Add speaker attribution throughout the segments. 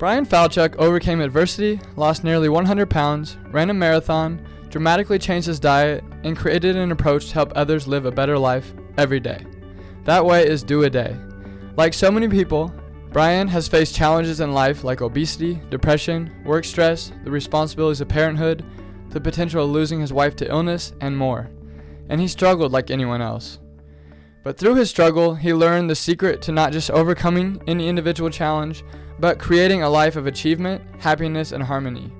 Speaker 1: Bryan Falchuk overcame adversity, lost nearly 100 pounds, ran a marathon, dramatically changed his diet, and created an approach to help others live a better life every day. That way is do a day. Like so many people, Bryan has faced challenges in life like obesity, depression, work stress, the responsibilities of parenthood, the potential of losing his wife to illness, and more. And he struggled like anyone else. But through his struggle, he learned the secret to not just overcoming any individual challenge, but creating a life of achievement, happiness, and harmony.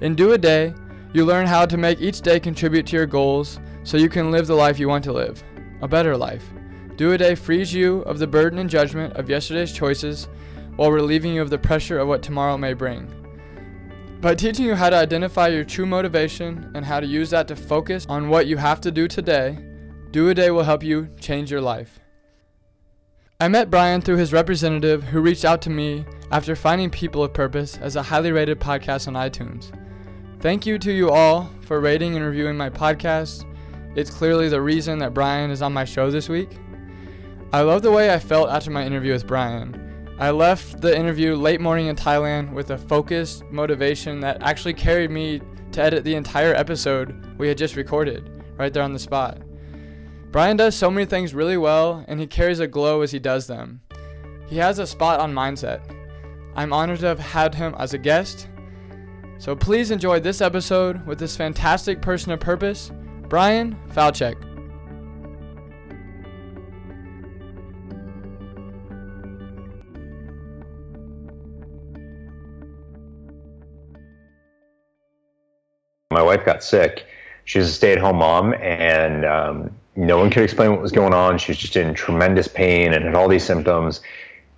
Speaker 1: In Do a Day, you learn how to make each day contribute to your goals so you can live the life you want to live a better life. Do a Day frees you of the burden and judgment of yesterday's choices while relieving you of the pressure of what tomorrow may bring. By teaching you how to identify your true motivation and how to use that to focus on what you have to do today, Do a Day will help you change your life. I met Bryan through his representative who reached out to me after finding People of Purpose as a highly rated podcast on iTunes. Thank you to you all for rating and reviewing my podcast. It's clearly the reason that Bryan is on my show this week. I love the way I felt after my interview with Bryan. I left the interview late morning in Thailand with a focused motivation that actually carried me to edit the entire episode we had just recorded right there on the spot. Bryan does so many things really well, and he carries a glow as he does them. He has a spot on mindset. I'm honored to have had him as a guest. So please enjoy this episode with this fantastic person of purpose, Bryan Falchuk.
Speaker 2: My wife got sick. She was a stay-at-home mom, and um, no one could explain what was going on. She was just in tremendous pain and had all these symptoms,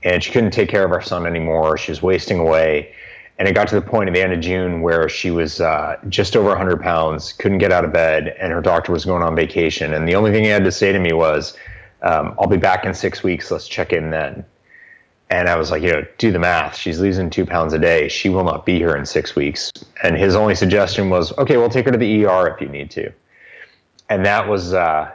Speaker 2: and she couldn't take care of our son anymore. She was wasting away, and it got to the point at the end of June where she was uh, just over 100 pounds, couldn't get out of bed, and her doctor was going on vacation. And the only thing he had to say to me was, um, "I'll be back in six weeks. Let's check in then." And I was like, you know, do the math. She's losing two pounds a day. She will not be here in six weeks. And his only suggestion was, okay, we'll take her to the ER if you need to. And that was, uh,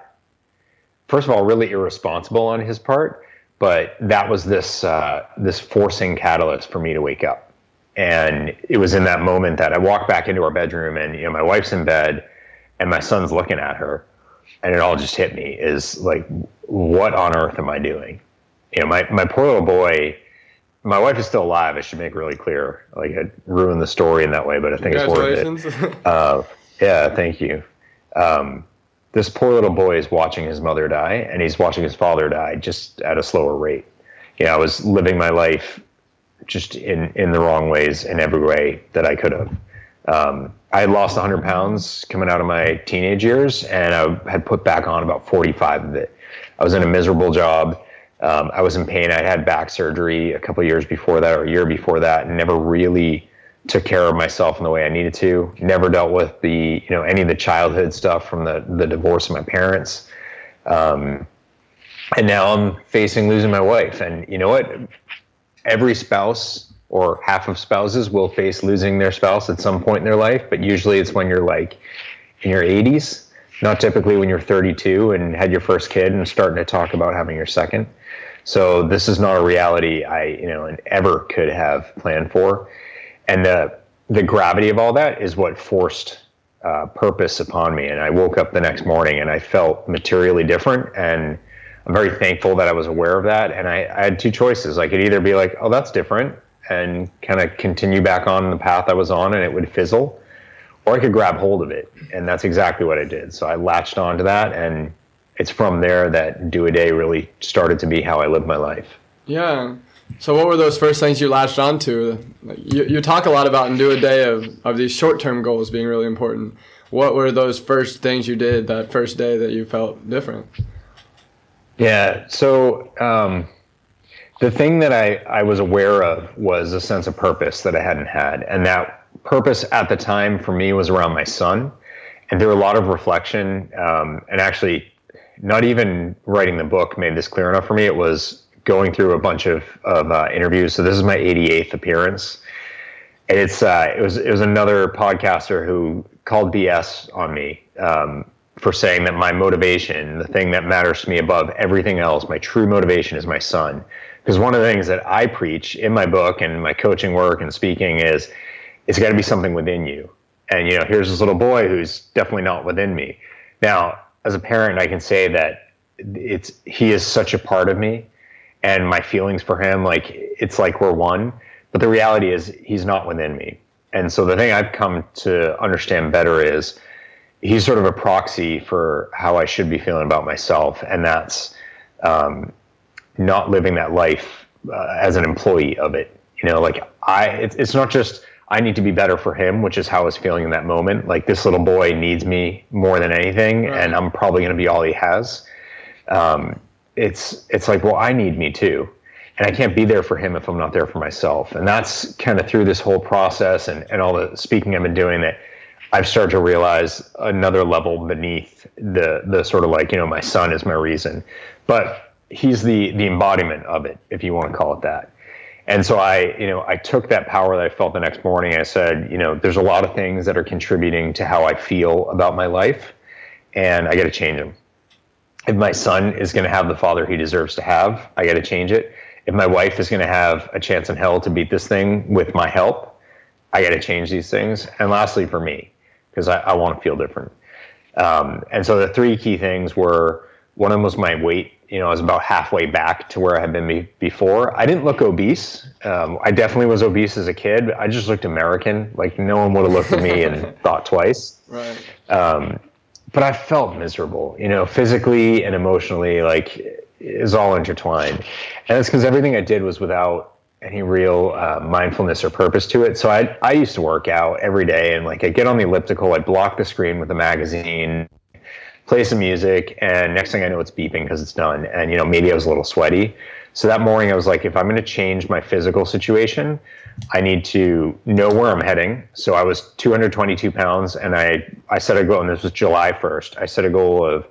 Speaker 2: first of all, really irresponsible on his part. But that was this uh, this forcing catalyst for me to wake up. And it was in that moment that I walked back into our bedroom, and you know, my wife's in bed, and my son's looking at her, and it all just hit me: is like, what on earth am I doing? you know, my, my poor little boy, my wife is still alive. I should make really clear. Like I ruined the story in that way, but I think it's worth it. Uh, yeah, thank you. Um, this poor little boy is watching his mother die, and he's watching his father die just at a slower rate. You know, I was living my life just in in the wrong ways in every way that I could have. Um, I lost 100 pounds coming out of my teenage years, and I had put back on about 45 of it. I was in a miserable job. Um, I was in pain. I had back surgery a couple years before that, or a year before that, and never really took care of myself in the way I needed to. Never dealt with the, you know, any of the childhood stuff from the the divorce of my parents. Um, and now I'm facing losing my wife. And you know what? Every spouse or half of spouses will face losing their spouse at some point in their life, but usually it's when you're like in your 80s, not typically when you're 32 and had your first kid and starting to talk about having your second. So this is not a reality I, you know, and ever could have planned for. And the the gravity of all that is what forced uh, purpose upon me. And I woke up the next morning and I felt materially different. And I'm very thankful that I was aware of that. And I, I had two choices. I could either be like, oh, that's different, and kind of continue back on the path I was on, and it would fizzle, or I could grab hold of it. And that's exactly what I did. So I latched onto that and it's from there that do a day really started to be how I live my life.
Speaker 1: Yeah. So what were those first things you latched onto? You, you talk a lot about and do a day of, of these short term goals being really important. What were those first things you did that first day that you felt different?
Speaker 2: Yeah. So um, the thing that I, I was aware of was a sense of purpose that I hadn't had. And that purpose at the time for me was around my son. And there were a lot of reflection. Um, and actually, not even writing the book made this clear enough for me. It was going through a bunch of, of uh, interviews. So this is my 88th appearance. And it's uh, it was it was another podcaster who called BS on me um, for saying that my motivation, the thing that matters to me above everything else, my true motivation is my son. Because one of the things that I preach in my book and my coaching work and speaking is it's got to be something within you. And you know, here's this little boy who's definitely not within me. Now, as a parent, I can say that it's he is such a part of me and my feelings for him like it's like we're one. But the reality is he's not within me. And so the thing i've come to understand better is he's sort of a proxy for how i should be feeling about myself. And that's um, not living that life uh, as an employee of it. You know like i it's, it's not just i need to be better for him which is how i was feeling in that moment. Like this little boy needs me more than anything right. and i'm probably going to be all he has. Um, it's it's like well i need me too. And i can't be there for him if i'm not there for myself. And that's kind of through this whole process and, and all the speaking i've been doing that i've started to realize another level beneath the the sort of like you know my son is my reason. But he's the the embodiment of it if you want to call it that. And so i you know i took that power that i felt the next morning. I said you know there's a lot of things that are contributing to how i feel about my life and i got to change them if my son is going to have the father he deserves to have, I got to change it. If my wife is going to have a chance in hell to beat this thing with my help, I got to change these things. And lastly, for me, because I, I want to feel different. Um, and so the three key things were one of them was my weight. You know, I was about halfway back to where I had been be- before. I didn't look obese. Um, I definitely was obese as a kid. I just looked American. Like no one would have looked at me and thought twice.
Speaker 1: Right.
Speaker 2: Um, but I felt miserable, you know, physically and emotionally, like is all intertwined. And it's because everything I did was without any real uh, mindfulness or purpose to it. So I, I used to work out every day and like I get on the elliptical, I block the screen with a magazine, play some music, and next thing I know, it's beeping because it's done. And, you know, maybe I was a little sweaty. So that morning I was like, if I'm going to change my physical situation, I need to know where I'm heading. So I was 222 pounds, and I I set a goal, and this was July 1st. I set a goal of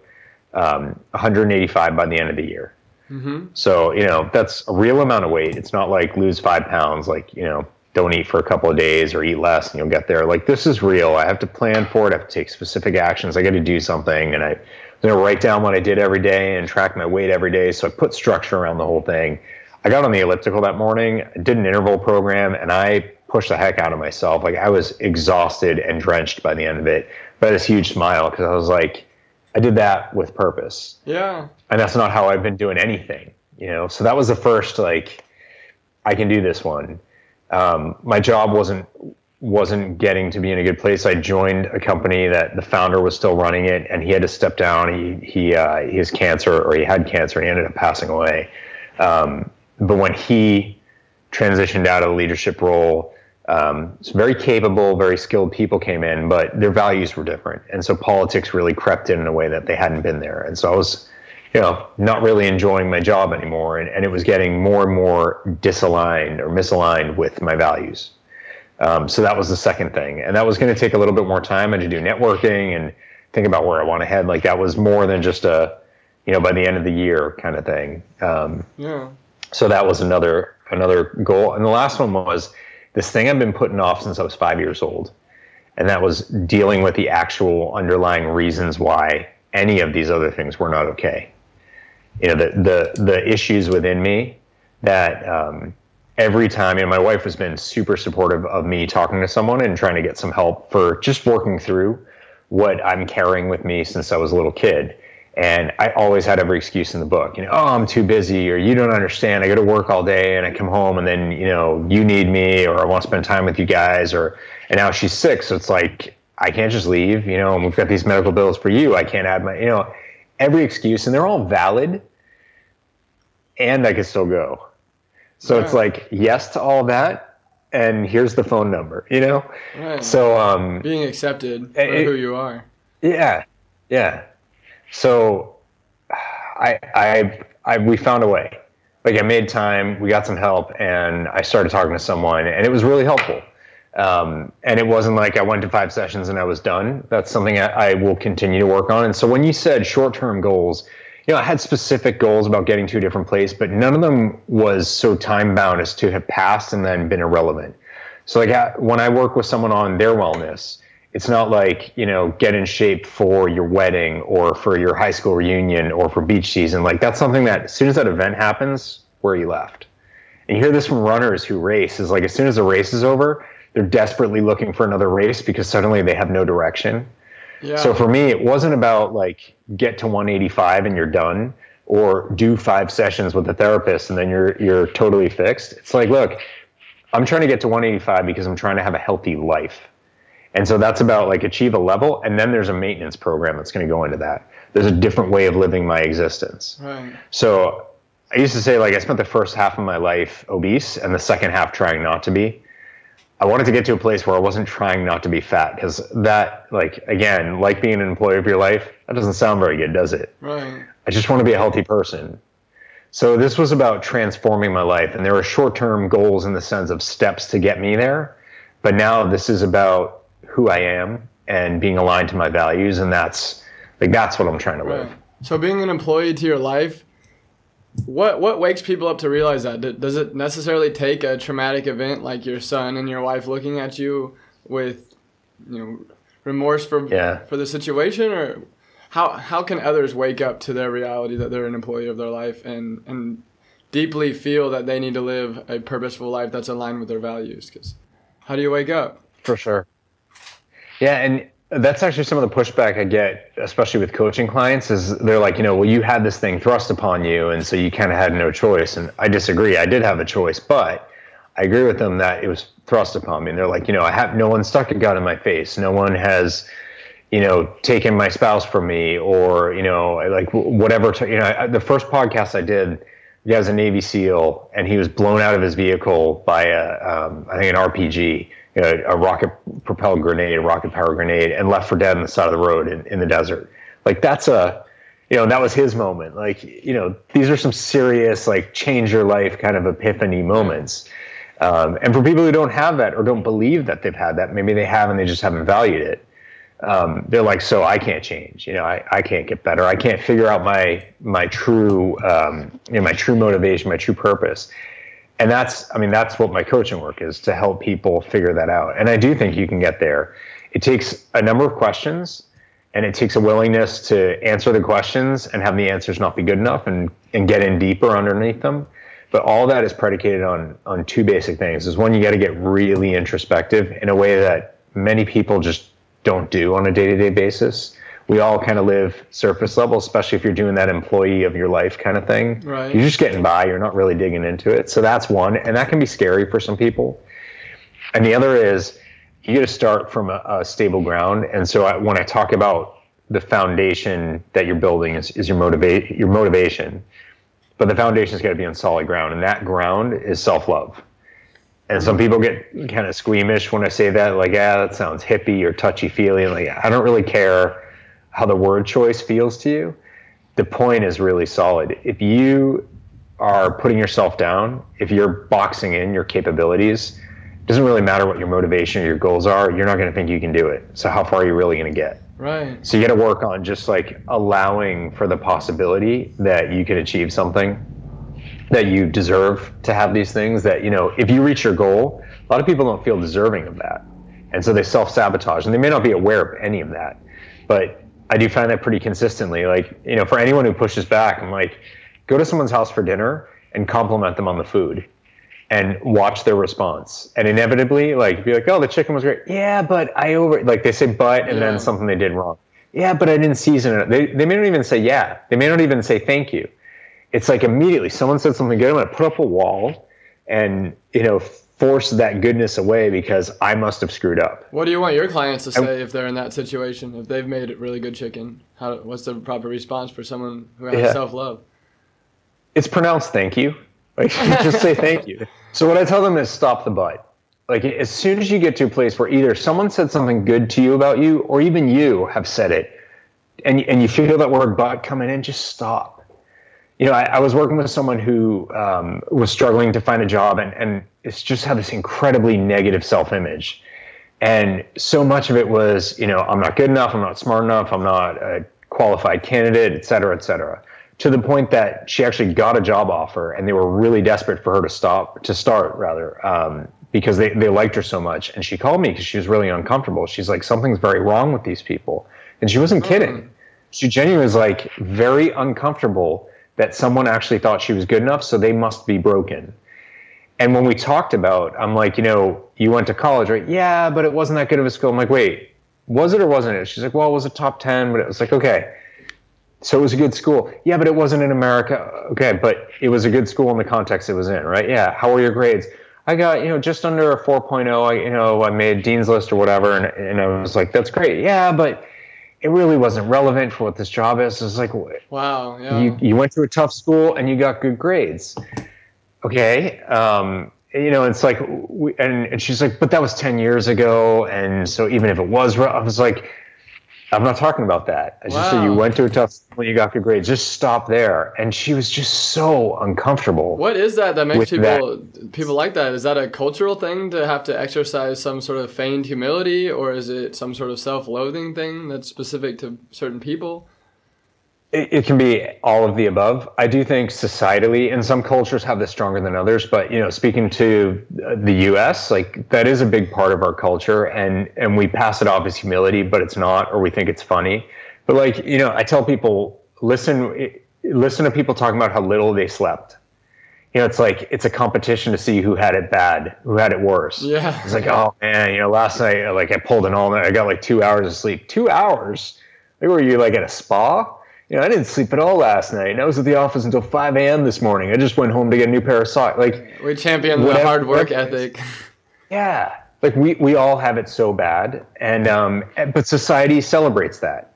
Speaker 2: um, 185 by the end of the year. Mm-hmm. So you know that's a real amount of weight. It's not like lose five pounds, like you know don't eat for a couple of days or eat less and you'll get there. Like this is real. I have to plan for it. I have to take specific actions. I got to do something, and I going to write down what I did every day and track my weight every day. So I put structure around the whole thing. I got on the elliptical that morning, did an interval program, and I pushed the heck out of myself. Like I was exhausted and drenched by the end of it, but I had this huge smile because I was like, I did that with purpose.
Speaker 1: Yeah.
Speaker 2: And that's not how I've been doing anything, you know. So that was the first like, I can do this one. Um, my job wasn't wasn't getting to be in a good place. I joined a company that the founder was still running it, and he had to step down. He he uh, he has cancer, or he had cancer, and he ended up passing away. Um, but when he transitioned out of the leadership role, um, very capable, very skilled people came in, but their values were different, and so politics really crept in in a way that they hadn't been there. And so I was, you know, not really enjoying my job anymore, and, and it was getting more and more disaligned or misaligned with my values. Um, so that was the second thing, and that was going to take a little bit more time. and to do networking and think about where I want to head. Like that was more than just a, you know, by the end of the year kind of thing. Um,
Speaker 1: yeah
Speaker 2: so that was another another goal. And the last one was this thing I've been putting off since I was five years old, and that was dealing with the actual underlying reasons why any of these other things were not okay. You know, the the the issues within me that um, every time, know, my wife has been super supportive of me talking to someone and trying to get some help for just working through what I'm carrying with me since I was a little kid. And I always had every excuse in the book. You know, oh, I'm too busy, or you don't understand. I go to work all day, and I come home, and then you know, you need me, or I want to spend time with you guys, or. And now she's sick, so it's like I can't just leave. You know, and we've got these medical bills for you. I can't add my, you know, every excuse, and they're all valid. And I could still go. So yeah. it's like yes to all that, and here's the phone number. You know.
Speaker 1: Right.
Speaker 2: So um,
Speaker 1: being accepted for it, who you are.
Speaker 2: Yeah, yeah. So I, I, I, we found a way. Like I made time, we got some help, and I started talking to someone, and it was really helpful. Um, and it wasn't like I went to five sessions and I was done. That's something I, I will continue to work on. And so when you said short-term goals, you know, I had specific goals about getting to a different place, but none of them was so time bound as to have passed and then been irrelevant. So like when I work with someone on their wellness, it's not like you know get in shape for your wedding or for your high school reunion or for beach season. Like that's something that as soon as that event happens where you left? And you hear this from runners who race is like as soon as the race is over they're desperately looking for another race because suddenly they have no direction yeah. so for me it wasn't about like get to 185 and you're done or do five sessions with a therapist and then you're you're totally fixed it's like look i'm trying to get to 185 because i'm trying to have a healthy life and so that's about like achieve a level, and then there's a maintenance program that's going to go into that. There's a different way of living my existence. Right. So I used to say like I spent the first half of my life obese and the second half trying not to be. I wanted to get to a place where I wasn't trying not to be fat because that, like, again, like being an employee of your life, that doesn't sound very good, does it?
Speaker 1: Right.
Speaker 2: I just want to be a healthy person. So this was about transforming my life, and there were short-term goals in the sense of steps to get me there. But now this is about who I am and being aligned to my values, and that's like that's what I'm trying to right. live.
Speaker 1: So being an employee to your life, what what wakes people up to realize that? Does it necessarily take a traumatic event like your son and your wife looking at you with, you know, remorse for yeah. for the situation, or how how can others wake up to their reality that they're an employee of their life and and deeply feel that they need to live a purposeful life that's aligned with their values? Because how do you wake up?
Speaker 2: For sure. Yeah, and that's actually some of the pushback I get, especially with coaching clients, is they're like, you know, well, you had this thing thrust upon you, and so you kind of had no choice. And I disagree. I did have a choice, but I agree with them that it was thrust upon me. And they're like, you know, I have no one stuck a gun in my face. No one has, you know, taken my spouse from me, or you know, like whatever. You know, I, the first podcast I did, the guy's a Navy SEAL, and he was blown out of his vehicle by a, um, I think, an RPG you know, a rocket propelled grenade, a rocket powered grenade, and left for dead on the side of the road in, in the desert. Like that's a, you know, that was his moment. Like, you know, these are some serious, like, change your life kind of epiphany moments. Um, and for people who don't have that or don't believe that they've had that, maybe they have and they just haven't valued it. Um, they're like, so I can't change. You know, I, I can't get better. I can't figure out my my true um, you know my true motivation, my true purpose and that's i mean that's what my coaching work is to help people figure that out. And i do think you can get there. It takes a number of questions and it takes a willingness to answer the questions and have the answers not be good enough and and get in deeper underneath them. But all that is predicated on on two basic things. Is one you got to get really introspective in a way that many people just don't do on a day-to-day basis we all kind of live surface level, especially if you're doing that employee of your life kind of thing.
Speaker 1: Right.
Speaker 2: You're just getting by. You're not really digging into it. So that's one, and that can be scary for some people. And the other is you got to start from a, a, stable ground. And so I, when I talk about the foundation that you're building is, is your motivate your motivation, but the foundation's got to be on solid ground, and that ground is self love. And some people get kind of squeamish when I say that, like, yeah, that sounds hippie or touchy feely. Like, I don't really care how the word choice feels to you, the point is really solid. If you are putting yourself down, if you're boxing in your capabilities, it doesn't really matter what your motivation or your goals are, you're not going to think you can do it. So how far are you really going to get?
Speaker 1: Right.
Speaker 2: So you got to work on just like allowing for the possibility that you can achieve something that you deserve to have these things that you know if you reach your goal a lot of people don't feel deserving of that and so they self-sabotage and they may not be aware of any of that but I do find that pretty consistently. Like, you know, for anyone who pushes back, I'm like, go to someone's house for dinner and compliment them on the food and watch their response. And inevitably, like, be like, oh, the chicken was great. Yeah, but I over, like, they say but and yeah. then something they did wrong. Yeah, but I didn't season it. They, they may not even say yeah. They may not even say thank you. It's like immediately someone said something good. I'm going to put up a wall and, you know, force that goodness away because I must have screwed up.
Speaker 1: What do you want your clients to say if they're in that situation? If they've made it really good chicken, how what's the proper response for someone who has yeah. self love?
Speaker 2: It's pronounced thank you. Like just say thank you. So what I tell them is stop the but. Like as soon as you get to a place where either someone said something good to you about you, or even you have said it, and and you feel that word but coming in, just stop. you know, I, I was working with someone who um, was struggling to find a job and, and it's just had this incredibly negative self image. And so much of it was, you know, I'm not good enough, I'm not smart enough, I'm not a qualified candidate, et cetera, et cetera. To the point that she actually got a job offer and they were really desperate for her to stop, to start rather, um, because they, they liked her so much. And she called me because she was really uncomfortable. She's like, something's very wrong with these people. And she wasn't kidding. Mm. She genuinely was like very uncomfortable that someone actually thought she was good enough, so they must be broken. And when we talked about, I'm like, you know, you went to college, right? Yeah, but it wasn't that good of a school. I'm like, wait, was it or wasn't it? She's like, well, it was a top 10, but it was like, okay. So it was a good school. Yeah, but it wasn't in America. Okay, but it was a good school in the context it was in, right? Yeah. How were your grades? I got, you know, just under a 4.0. I, you know, I made Dean's List or whatever. And, and I was like, that's great. Yeah, but it really wasn't relevant for what this job is. It's like,
Speaker 1: wow, yeah.
Speaker 2: you, you went to a tough school and you got good grades. Okay. Um, you know, it's like, we, and, and she's like, but that was 10 years ago. And so even if it was, rough, I was like, I'm not talking about that. I just wow. said you went to a tough when you got good grades. Just stop there. And she was just so uncomfortable.
Speaker 1: What is that that makes people that. people like that? Is that a cultural thing to have to exercise some sort of feigned humility, or is it some sort of self-loathing thing that's specific to certain people?
Speaker 2: It, it, can be all of the above. I do think societally, and some cultures have this stronger than others. But you know, speaking to uh, the U.S., like that is a big part of our culture, and and we pass it off as humility, but it's not, or we think it's funny. But like you know, I tell people, listen, listen to people talking about how little they slept. You know, it's like it's a competition to see who had it bad, who had it worse.
Speaker 1: Yeah.
Speaker 2: It's like, oh man, you know, last night like I pulled an all night. I got like two hours of sleep. Two hours. Like, were you like at a spa? You know, I didn't sleep at all last night. I was at the office until 5 a.m. this morning. I just went home to get a new pair of socks. Like
Speaker 1: we champion the hard work ethic.
Speaker 2: Yeah, like we we all have it so bad, and um, but society celebrates that.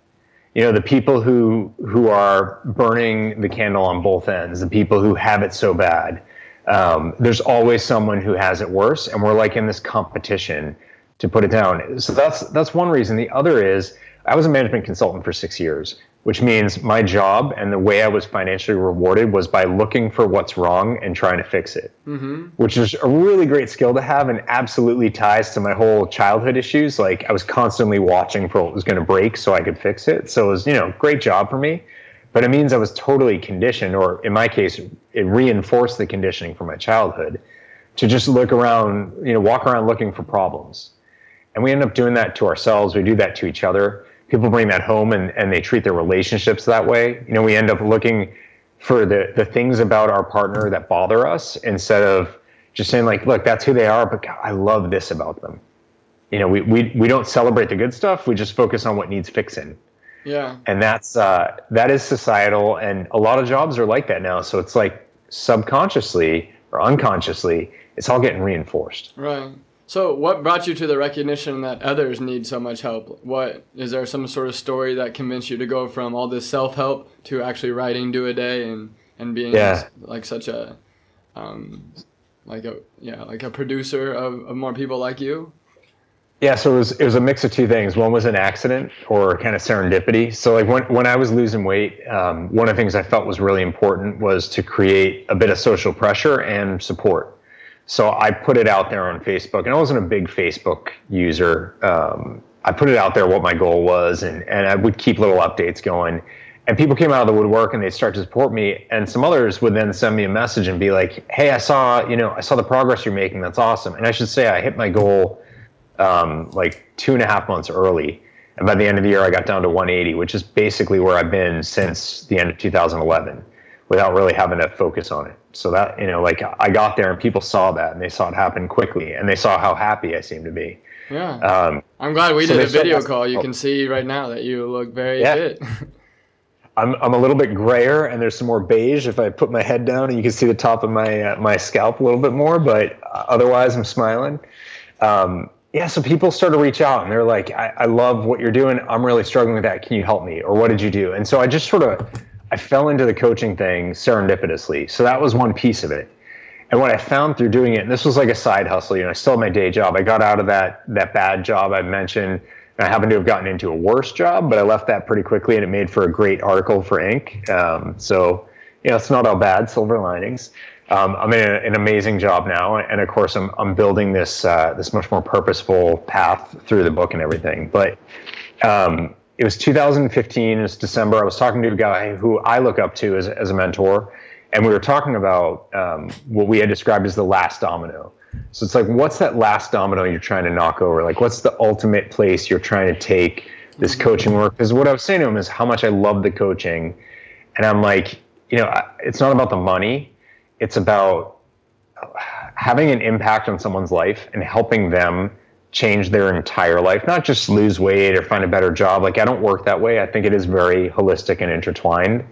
Speaker 2: You know, the people who who are burning the candle on both ends, the people who have it so bad. Um, there's always someone who has it worse, and we're like in this competition to put it down. So that's that's one reason. The other is I was a management consultant for six years which means my job and the way I was financially rewarded was by looking for what's wrong and trying to fix it, mm-hmm. which is a really great skill to have and absolutely ties to my whole childhood issues. Like I was constantly watching for what was going to break so I could fix it. So it was, you know, great job for me. But it means I was totally conditioned, or in my case, it reinforced the conditioning from my childhood to just look around, you know, walk around looking for problems. And we end up doing that to ourselves. We do that to each other people bring that home and, and they treat their relationships that way. You know, we end up looking for the, the things about our partner that bother us instead of just saying like, look, that's who they are, but God, I love this about them. You know, we, we, we don't celebrate the good stuff. We just focus on what needs fixing.
Speaker 1: Yeah.
Speaker 2: And that's, uh, that is societal. And a lot of jobs are like that now. So it's like subconsciously or unconsciously, it's all getting reinforced.
Speaker 1: Right. So, what brought you to the recognition that others need so much help? What is there some sort of story that convinced you to go from all this self help to actually writing do a day and and being yeah. like such a um, like a yeah like a producer of, of more people like you?
Speaker 2: Yeah, so it was it was a mix of two things. One was an accident or kind of serendipity. So like when when I was losing weight, um, one of the things I felt was really important was to create a bit of social pressure and support. So I put it out there on Facebook, and I wasn't a big Facebook user. Um, I put it out there what my goal was, and, and I would keep little updates going. And people came out of the woodwork and they'd start to support me. And some others would then send me a message and be like, "Hey, I saw you know I saw the progress you're making. That's awesome." And I should say I hit my goal um, like two and a half months early. And by the end of the year, I got down to 180, which is basically where I've been since the end of 2011 without really having to focus on it. So that, you know, like I got there and people saw that and they saw it happen quickly and they saw how happy I seemed to be.
Speaker 1: Yeah. Um, I'm glad we so did a video call. You can see right now that you look very yeah. fit.
Speaker 2: I'm, I'm a little bit grayer and there's some more beige if I put my head down and you can see the top of my, uh, my scalp a little bit more, but otherwise I'm smiling. Um, yeah, so people start to reach out and they're like, I, I love what you're doing. I'm really struggling with that. Can you help me? Or what did you do? And so I just sort of I fell into the coaching thing serendipitously. So that was one piece of it. And what I found through doing it, and this was like a side hustle, you know, I still had my day job. I got out of that that bad job I mentioned. And I happened to have gotten into a worse job, but I left that pretty quickly and it made for a great article for Inc. Um, so you know, it's not all bad. Silver linings. Um, I'm in a, an amazing job now, and of course, I'm I'm building this uh, this much more purposeful path through the book and everything. But um, it was 2015. It's December. I was talking to a guy who I look up to as as a mentor, and we were talking about um, what we had described as the last domino. So it's like, what's that last domino you're trying to knock over? Like, what's the ultimate place you're trying to take this coaching work? Because what I was saying to him is how much I love the coaching, and I'm like, you know, it's not about the money; it's about having an impact on someone's life and helping them change their entire life, not just lose weight or find a better job. Like, I don't work that way. I think it is very holistic and intertwined.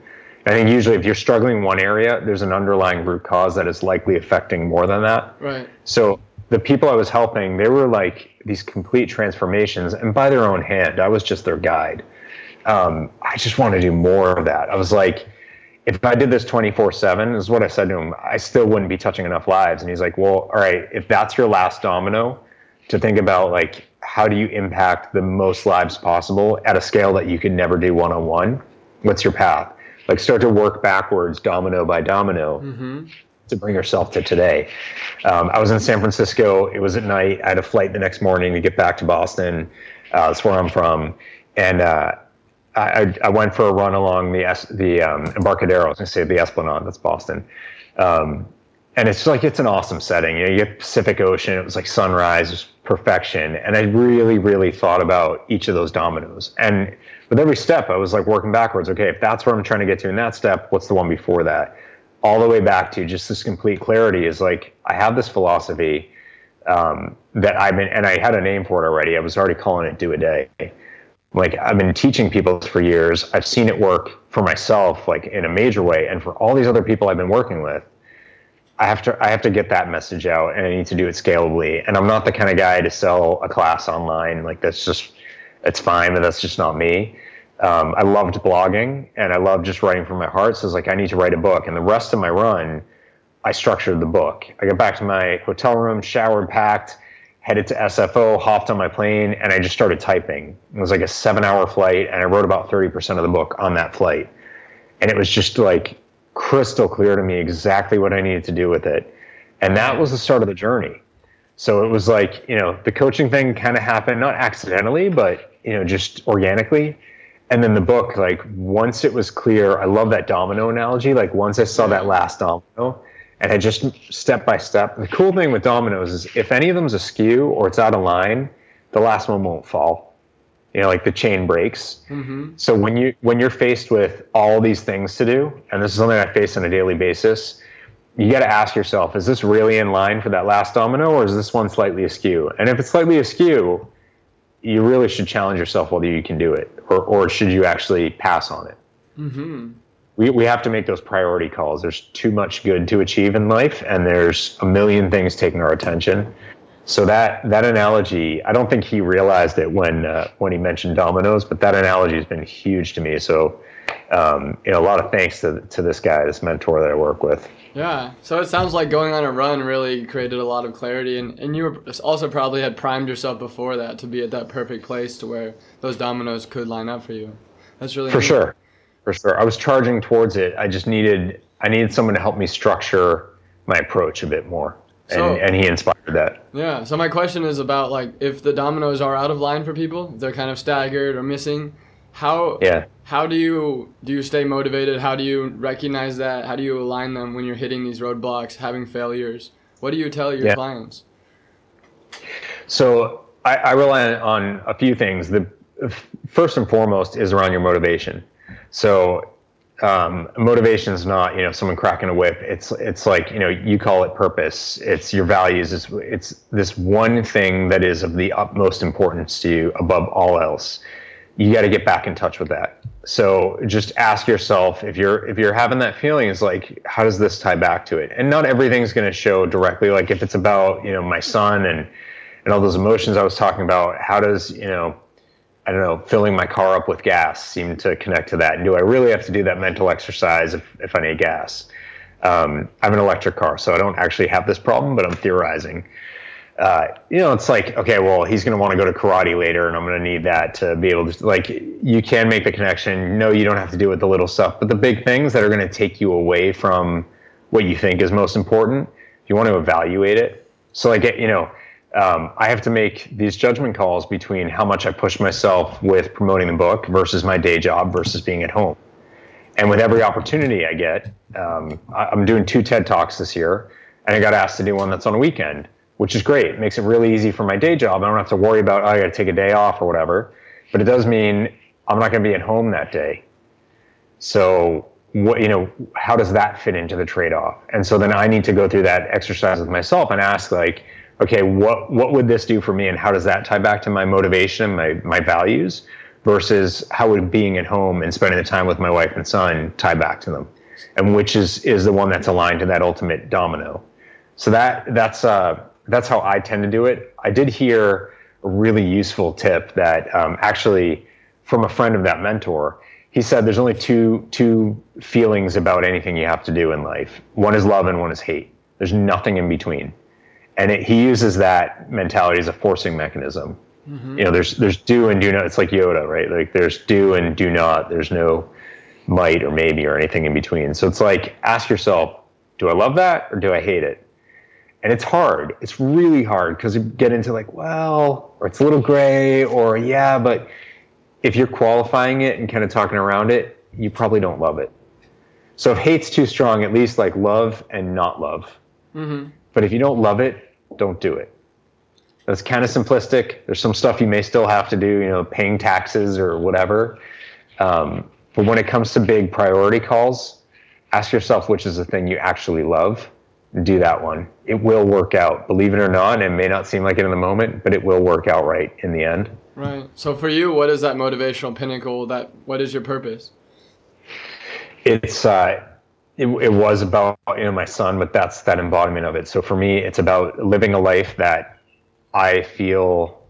Speaker 2: I think usually if you're struggling in one area, there's an underlying root cause that is likely affecting more than that.
Speaker 1: Right.
Speaker 2: So the people I was helping, they were like these complete transformations, and by their own hand, I was just their guide. Um, I just want to do more of that. I was like, if I did this 24 7, is what I said to him, I still wouldn't be touching enough lives. And he's like, well, all right, if that's your last domino, to think about like, how do you impact the most lives possible at a scale that you could never do one on one? What's your path? like start to work backwards domino by domino mm-hmm. to bring yourself to today um, i was in san francisco it was at night i had a flight the next morning to get back to boston uh, that's where i'm from and uh, I, I, went for a run along the the um, Embarcadero. I was going to say the Esplanade. That's Boston. Um, and it's like it's an awesome setting. You know, you get Pacific Ocean. It was like sunrise, perfection. And I really, really thought about each of those dominoes. And with every step, I was like working backwards. Okay, if that's where I'm trying to get to in that step, what's the one before that? All the way back to just this complete clarity is like I have this philosophy um, that I've been, and I had a name for it already. I was already calling it "Do a Day." Like I've been teaching people for years. I've seen it work for myself, like in a major way, and for all these other people I've been working with. I have to I have to get that message out, and I need to do it scalably. And I'm not the kind of guy to sell a class online. Like that's just it's fine, but that's just not me. Um, I loved blogging and I loved just writing from my heart. So it's like, I need to write a book. And the rest of my run, I structured the book. I got back to my hotel room, showered, packed, headed to SFO, hopped on my plane, and I just started typing. It was like a seven hour flight, and I wrote about 30% of the book on that flight. And it was just like crystal clear to me exactly what I needed to do with it. And that was the start of the journey. So it was like, you know, the coaching thing kind of happened, not accidentally, but, you know, just organically. And then the book, like once it was clear, I love that domino analogy. Like once I saw that last domino and I just step by step, the cool thing with dominoes is if any of them's askew or it's out of line, the last one won't fall. You know, like the chain breaks. Mm-hmm. So when you when you're faced with all these things to do, and this is something I face on a daily basis, you got to ask yourself, is this really in line for that last domino, or is this one slightly askew? And if it's slightly askew, you really should challenge yourself whether you can do it, or, or should you actually pass on it? Mm-hmm. We, we have to make those priority calls. There's too much good to achieve in life, and there's a million things taking our attention. So that that analogy, I don't think he realized it when uh, when he mentioned dominoes, but that analogy has been huge to me. So, um, you know, a lot of thanks to to this guy, this mentor that I work with.
Speaker 1: Yeah. So it sounds like going on a run really created a lot of clarity, and, and you were also probably had primed yourself before that to be at that perfect place to where those dominoes could line up for you. That's really
Speaker 2: for neat. sure, for sure. I was charging towards it. I just needed I needed someone to help me structure my approach a bit more, so, and he inspired that.
Speaker 1: Yeah. So my question is about like if the dominoes are out of line for people, they're kind of staggered or missing how yeah. How do you do you stay motivated? How do you recognize that? How do you align them when you're hitting these roadblocks, having failures? What do you tell your yeah. clients?
Speaker 2: So I, I rely on a few things. The first and foremost is around your motivation. So um, motivation is not you know someone cracking a whip. It's it's like you know you call it purpose. It's your values. It's it's this one thing that is of the utmost importance to you above all else you got to get back in touch with that. So just ask yourself if you're if you're having that feeling is like how does this tie back to it? And not everything's going to show directly like if it's about, you know, my son and and all those emotions I was talking about, how does, you know, I don't know, filling my car up with gas seemed to connect to that? Do I really have to do that mental exercise if, if I need gas? Um, I have an electric car, so I don't actually have this problem, but I'm theorizing. uh, you know, it's like, okay, well, he's going to want to go to karate later, and I'm going to need that to be able to, like, you can make the connection. No, you don't have to do with the little stuff, but the big things that are going to take you away from what you think is most important, you want to evaluate it. So, like, you know, um, I have to make these judgment calls between how much I push myself with promoting the book versus my day job versus being at home. And with every opportunity I get, um, I'm doing two TED Talks this year, and I got asked to do one that's on a weekend which is great. It makes it really easy for my day job. I don't have to worry about, oh, I got to take a day off or whatever. But it does mean I'm not going to be at home that day. So, what, you know, how does that fit into the trade off? And so then I need to go through that exercise with myself and ask, like, okay, what, what would this do for me? And how does that tie back to my motivation, my, my values, versus how would being at home and spending the time with my wife and son tie back to them? And which is, is the one that's aligned to that ultimate domino. So that, that's, uh, that's how I tend to do it. I did hear a really useful tip that um, actually from a friend of that mentor. He said there's only two two feelings about anything you have to do in life. One is love and one is hate. There's nothing in between. And it, he uses that mentality as a forcing mechanism. Mm-hmm. You know, there's there's do and do not. It's like Yoda, right? Like there's do and do not. There's no might or maybe or anything in between. So it's like ask yourself, do I love that or do I hate it? and it's hard. It's really hard because you get into like, well, or it's a little gray, or yeah, but if you're qualifying it and kind of talking around it, you probably don't love it. So if hate's too strong, at least like love and not love. Mm-hmm. But if you don't love it, don't do it. That's kind of simplistic. There's some stuff you may still have to do, you know, paying taxes or whatever. Um, but when it comes to big priority calls, ask yourself which is the thing you actually love do that one. It will work out, believe it or not. It may not seem like it in the moment, but it will work out right in the end.
Speaker 1: Right. So for you, what is that motivational pinnacle? That what is your purpose?
Speaker 2: It's uh, it, it was about you know my son, but that's that embodiment of it. So for me, it's about living a life that I feel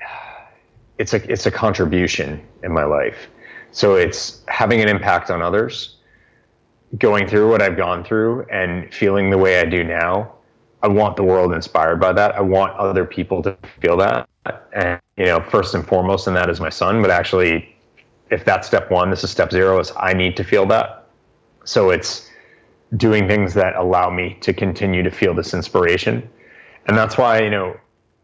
Speaker 2: it's a it's a contribution in my life. So it's having an impact on others going through what I've gone through and feeling the way I do now, I want the world inspired by that. I want other people to feel that. And, you know, first and foremost, and that is my son. But actually, if that's step one, this is step zero, is I need to feel that. So it's doing things that allow me to continue to feel this inspiration. And that's why, you know,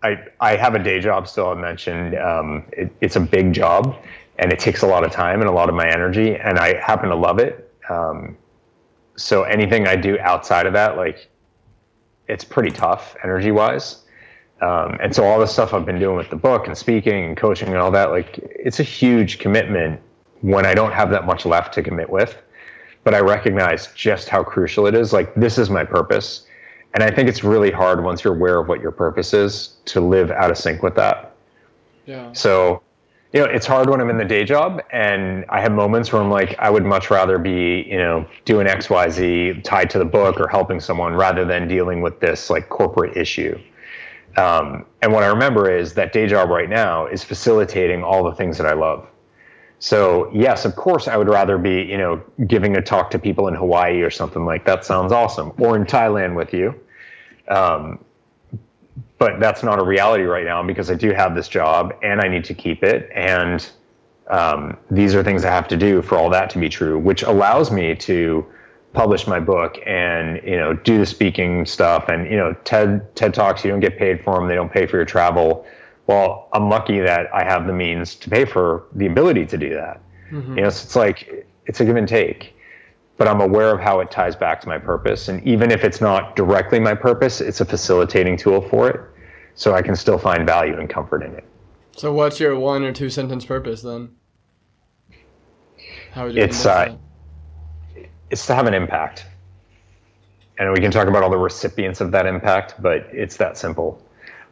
Speaker 2: I, I have a day job still. I mentioned um, it, it's a big job and it takes a lot of time and a lot of my energy, and I happen to love it. Um, so anything I do outside of that, like it's pretty tough energy wise. Um, and so all the stuff I've been doing with the book and speaking and coaching and all that, like it's a huge commitment when I don't have that much left to commit with. But I recognize just how crucial it is. Like this is my purpose. And I think it's really hard once you're aware of what your purpose is to live out of sync with that. Yeah. So you know, it's hard when I'm in the day job and I have moments where I'm like, I would much rather be, you know, doing X, Y, Z tied to the book or helping someone rather than dealing with this like corporate issue. Um, and what I remember is that day job right now is facilitating all the things that I love. So yes, of course, I would rather be, you know, giving a talk to people in Hawaii or something like that. Sounds awesome, or in Thailand with you. Um, but that's not a reality right now because I do have this job and I need to keep it. And um, these are things I have to do for all that to be true, which allows me to publish my book and you know do the speaking stuff and you know TED TED talks. You don't get paid for them; they don't pay for your travel. Well, I'm lucky that I have the means to pay for the ability to do that. Mm-hmm. You know, so it's like it's a give and take but I'm aware of how it ties back to my purpose. And even if it's not directly my purpose, it's a facilitating tool for it. So I can still find value and comfort in it.
Speaker 1: So what's your one or two sentence purpose then?
Speaker 2: How would you it's uh, it's to have an impact. And we can talk about all the recipients of that impact, but it's that simple.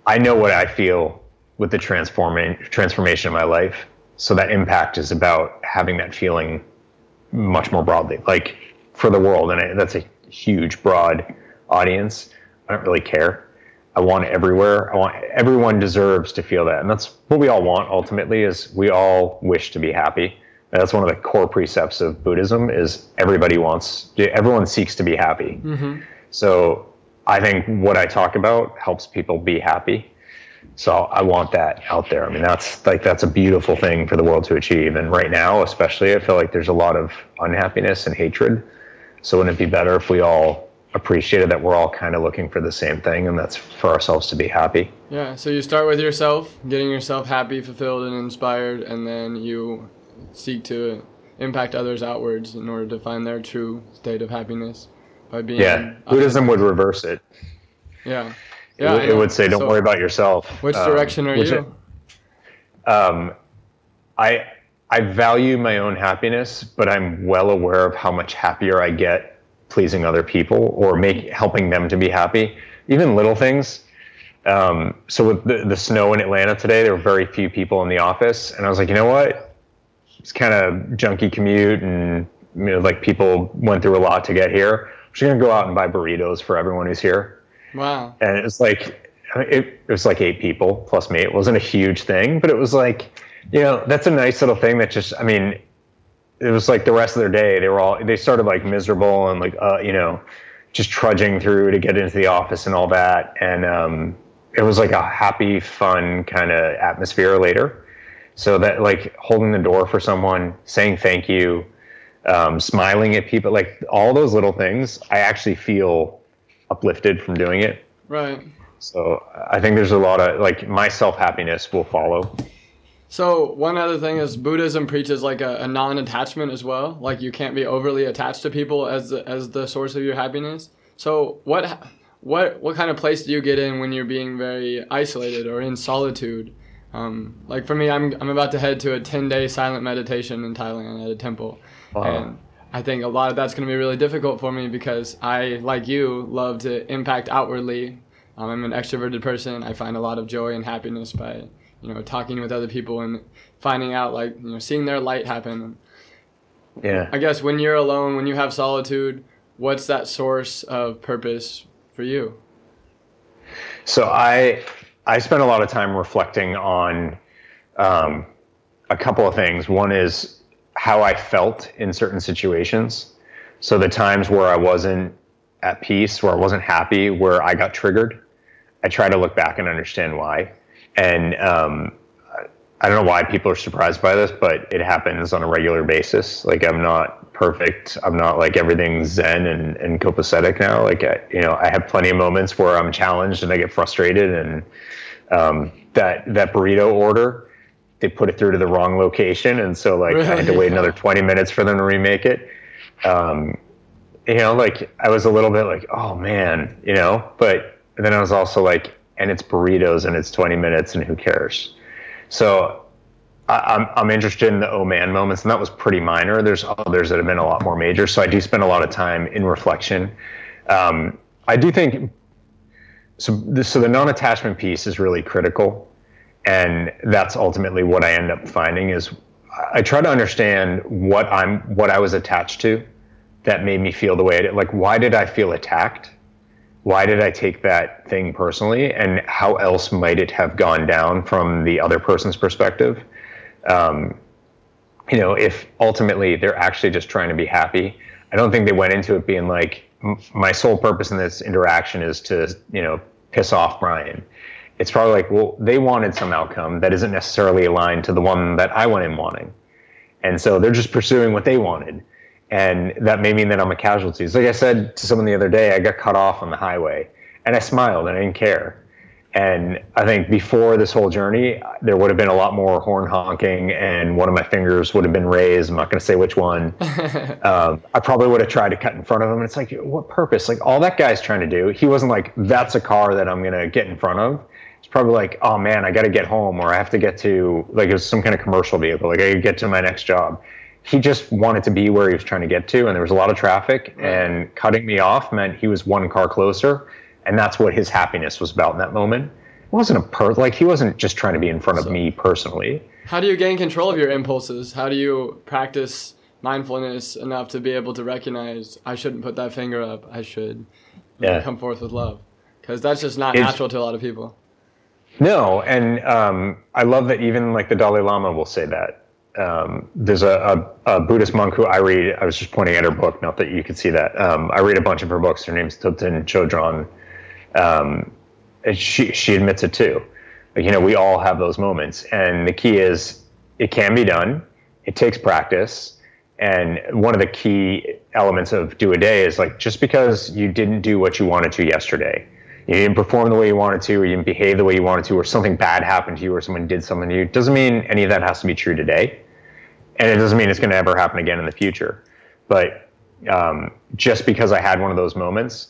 Speaker 2: I know what I feel with the transforming transformation of my life. So that impact is about having that feeling much more broadly, like for the world. And that's a huge, broad audience. I don't really care. I want it everywhere. I want everyone deserves to feel that, and that's what we all want. Ultimately, is we all wish to be happy. And that's one of the core precepts of Buddhism. Is everybody wants, everyone seeks to be happy. Mm-hmm. So I think what I talk about helps people be happy. So I want that out there. I mean, that's like that's a beautiful thing for the world to achieve. And right now, especially, I feel like there's a lot of unhappiness and hatred. So wouldn't it be better if we all appreciated that we're all kind of looking for the same thing, and that's for ourselves to be happy?
Speaker 1: Yeah. So you start with yourself, getting yourself happy, fulfilled, and inspired, and then you seek to impact others outwards in order to find their true state of happiness by being.
Speaker 2: Yeah. Buddhism would reverse it.
Speaker 1: Yeah.
Speaker 2: Yeah, it, it would say, "Don't so, worry about yourself."
Speaker 1: Which um, direction are you?
Speaker 2: um, I I value my own happiness, but I'm well aware of how much happier I get pleasing other people or make helping them to be happy. Even little things. Um, so with the, the snow in Atlanta today, there were very few people in the office, and I was like, you know what? It's kind of junky commute, and you know, like people went through a lot to get here. I'm just gonna go out and buy burritos for everyone who's here.
Speaker 1: Wow.
Speaker 2: And it's like it, it was like eight people plus me. It wasn't a huge thing, but it was like, you know, that's a nice little thing that just I mean, it was like the rest of their day, they were all they started like miserable and like uh, you know, just trudging through to get into the office and all that. And um it was like a happy, fun kind of atmosphere later. So that like holding the door for someone, saying thank you, um, smiling at people, like all those little things, I actually feel uplifted from doing it.
Speaker 1: Right.
Speaker 2: So I think there's a lot of like my self happiness will follow.
Speaker 1: So one other thing is Buddhism preaches like a, a, non-attachment as well. Like you can't be overly attached to people as the, as the source of your happiness. So what what what kind of place do you get in when you're being very isolated or in solitude? Um, like for me, I'm I'm about to head to a 10 day silent meditation in Thailand at a temple, uh-huh. and I think a lot of that's going to be really difficult for me because I, like you, love to impact outwardly. Um, I'm an extroverted person. I find a lot of joy and happiness by, you know, talking with other people and finding out, like, you know, seeing their light happen.
Speaker 2: Yeah.
Speaker 1: I guess when you're alone, when you have solitude, what's that source of purpose for you?
Speaker 2: So I, I spend a lot of time reflecting on um, a couple of things. One is how I felt in certain situations. So the times where I wasn't at peace, where I wasn't happy, where I got triggered, I try to look back and understand why. And um, I don't know why people are surprised by this, but it happens on a regular basis. Like I'm not perfect. I'm not like everything's zen and, and copacetic now. Like I, you know, I have plenty of moments where I'm challenged and I get frustrated. And um, that that burrito order they put it through to the wrong location, and so like really? I had to wait another 20 minutes for them to remake it. Um, you know, like I was a little bit like, oh man, you know, but then I was also like, and it's burritos and it's 20 minutes and who cares? So I, am I'm, I'm interested in the oh man moments, and that was pretty minor. There's others that have been a lot more major. So I do spend a lot of time in reflection. Um, I do think so. The, so the non-attachment piece is really critical and that's ultimately what I end up finding is I try to understand what I'm what I was attached to that made me feel the way it like why did I feel attacked? Why did I take that thing personally and how else might it have gone down from the other person's perspective? Um, you know, if ultimately they're actually just trying to be happy, I don't think they went into it being like my sole purpose in this interaction is to, you know, piss off Bryan it's probably like, well, they wanted some outcome that isn't necessarily aligned to the one that I went in wanting. And so they're just pursuing what they wanted. And that may mean that I'm a casualty. So like I said to someone the other day, I got cut off on the highway and I smiled and I didn't care. And I think before this whole journey, there would have been a lot more horn honking, and one of my fingers would have been raised. I'm not going to say which one. um, I probably would have tried to cut in front of him. And it's like, what purpose? Like, all that guy's trying to do, he wasn't like, that's a car that I'm going to get in front of probably like, oh man, I got to get home, or I have to get to like it was some kind of commercial vehicle, like I get to my next job. He just wanted to be where he was trying to get to, and there was a lot of traffic, and cutting me off meant he was one car closer, and that's what his happiness was about in that moment. It wasn't a per like he wasn't just trying to be in front of me personally.
Speaker 1: How do you gain control of your impulses? How do you practice mindfulness enough to be able to recognize I shouldn't put that finger up. I should yeah. come forth with love because that's just not it's, natural to a lot of people.
Speaker 2: No, and um, I love that even like the Dalai Lama will say that. Um, there's a, a, a, Buddhist monk who I read. I was just pointing at her book, not that you could see that. Um, I read a bunch of her books. Her name's Thubten Chodron. Um, she she admits it too. Like, you know, we all have those moments, and the key is it can be done. It takes practice, and one of the key elements of do a day is like just because you didn't do what you wanted to yesterday, you didn't perform the way you wanted to, or you didn't behave the way you wanted to, or something bad happened to you, or someone did something to you, doesn't mean any of that has to be true today, and it doesn't mean it's going to ever happen again in the future. But um, just because I had one of those moments,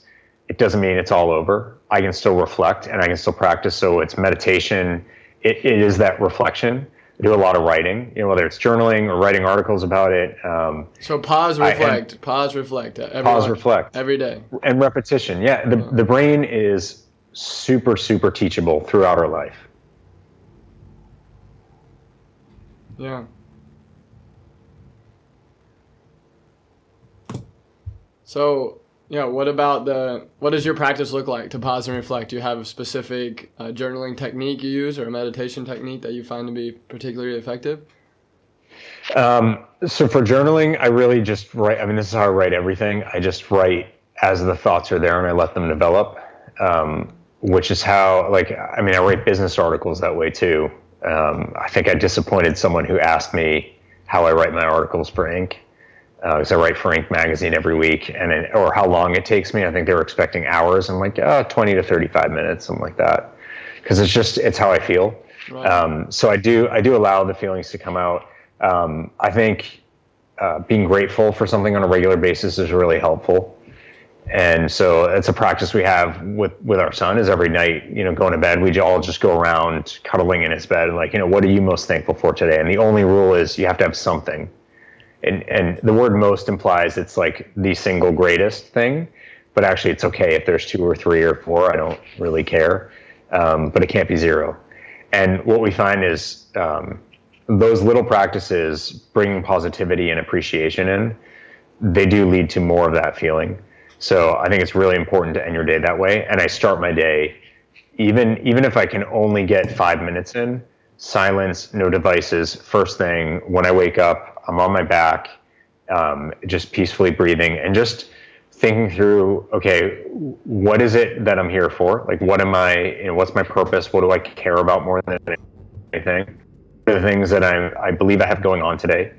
Speaker 2: it doesn't mean it's all over. I can still reflect and I can still practice. So it's meditation. it, it is that reflection. I do a lot of writing, you know, whether it's journaling or writing articles about it. Um,
Speaker 1: so pause, reflect, I, pause, reflect.
Speaker 2: Everyone, pause, reflect
Speaker 1: every day,
Speaker 2: and repetition. Yeah, the the brain is super, super teachable throughout our life.
Speaker 1: Yeah. So, yeah, what about the, what does your practice look like to pause and reflect? Do you have a specific uh, journaling technique you use or a meditation technique that you find to be particularly effective?
Speaker 2: Um, so for journaling, I really just write, I mean, this is how I write everything. I just write as the thoughts are there and I let them develop. Um, which is how, like, I mean, I write business articles that way too. Um, I think I disappointed someone who asked me how I write my articles for Inc because uh, I write for Inc magazine every week, and then, or how long it takes me. I think they were expecting hours. I'm like, oh, 20 to 35 minutes, something like that, because it's just it's how I feel. Right. Um, so I do I do allow the feelings to come out. Um, I think uh, being grateful for something on a regular basis is really helpful. And so it's a practice we have with, with our son is every night, you know, going to bed, we all just go around cuddling in his bed and like, you know, what are you most thankful for today? And the only rule is you have to have something and and the word most implies it's like the single greatest thing but actually it's okay if there's two or three or four i don't really care. Um, but it can't be zero. And what we find is um, those little practices bringing positivity and appreciation in. They do lead to more of that feeling. So i think it's really important to end your day that way. And i start my day even even if i can only get five minutes in silence no devices first thing when i wake up I'm on my back, um, just peacefully breathing and just thinking through, okay, what is it that I'm here for? Like, what am I, you know, what's my purpose? What do I care about more than anything? The things that I, I believe I have going on today.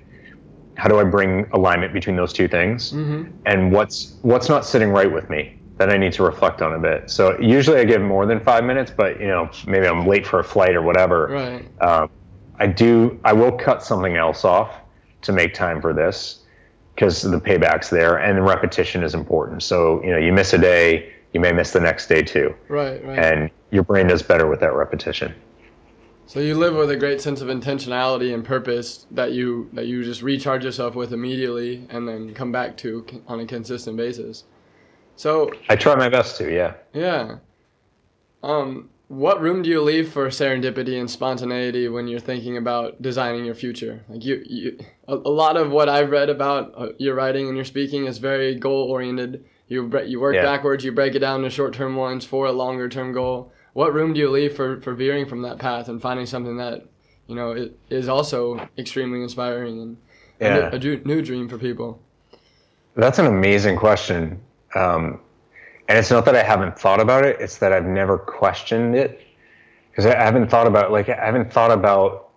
Speaker 2: How do I bring alignment between those two things? Mm-hmm. And what's what's not sitting right with me that I need to reflect on a bit. So usually I give more than five minutes, but you know maybe I'm late for a flight or whatever.
Speaker 1: Right.
Speaker 2: Um, I do. I will cut something else off to make time for this because the payback's there and the repetition is important. So, you know, you miss a day, you may miss the next day too.
Speaker 1: Right, right.
Speaker 2: And your brain does better with that repetition.
Speaker 1: So you live with a great sense of intentionality and purpose that you that you just recharge yourself with immediately and then come back to on a consistent basis. So
Speaker 2: I try my best to, yeah.
Speaker 1: Yeah. Um what room do you leave for serendipity and spontaneity when you're thinking about designing your future? Like you, you a, a lot of what I've read about uh, your writing and your speaking is very goal oriented. You you work yeah. backwards, you break it down to short term ones for a longer term goal. What room do you leave for for veering from that path and finding something that you know it is also extremely inspiring and yeah. a, a, new dream for people?
Speaker 2: That's an amazing question. Um, and it's not that I haven't thought about it; it's that I've never questioned it because I haven't thought about like I haven't thought about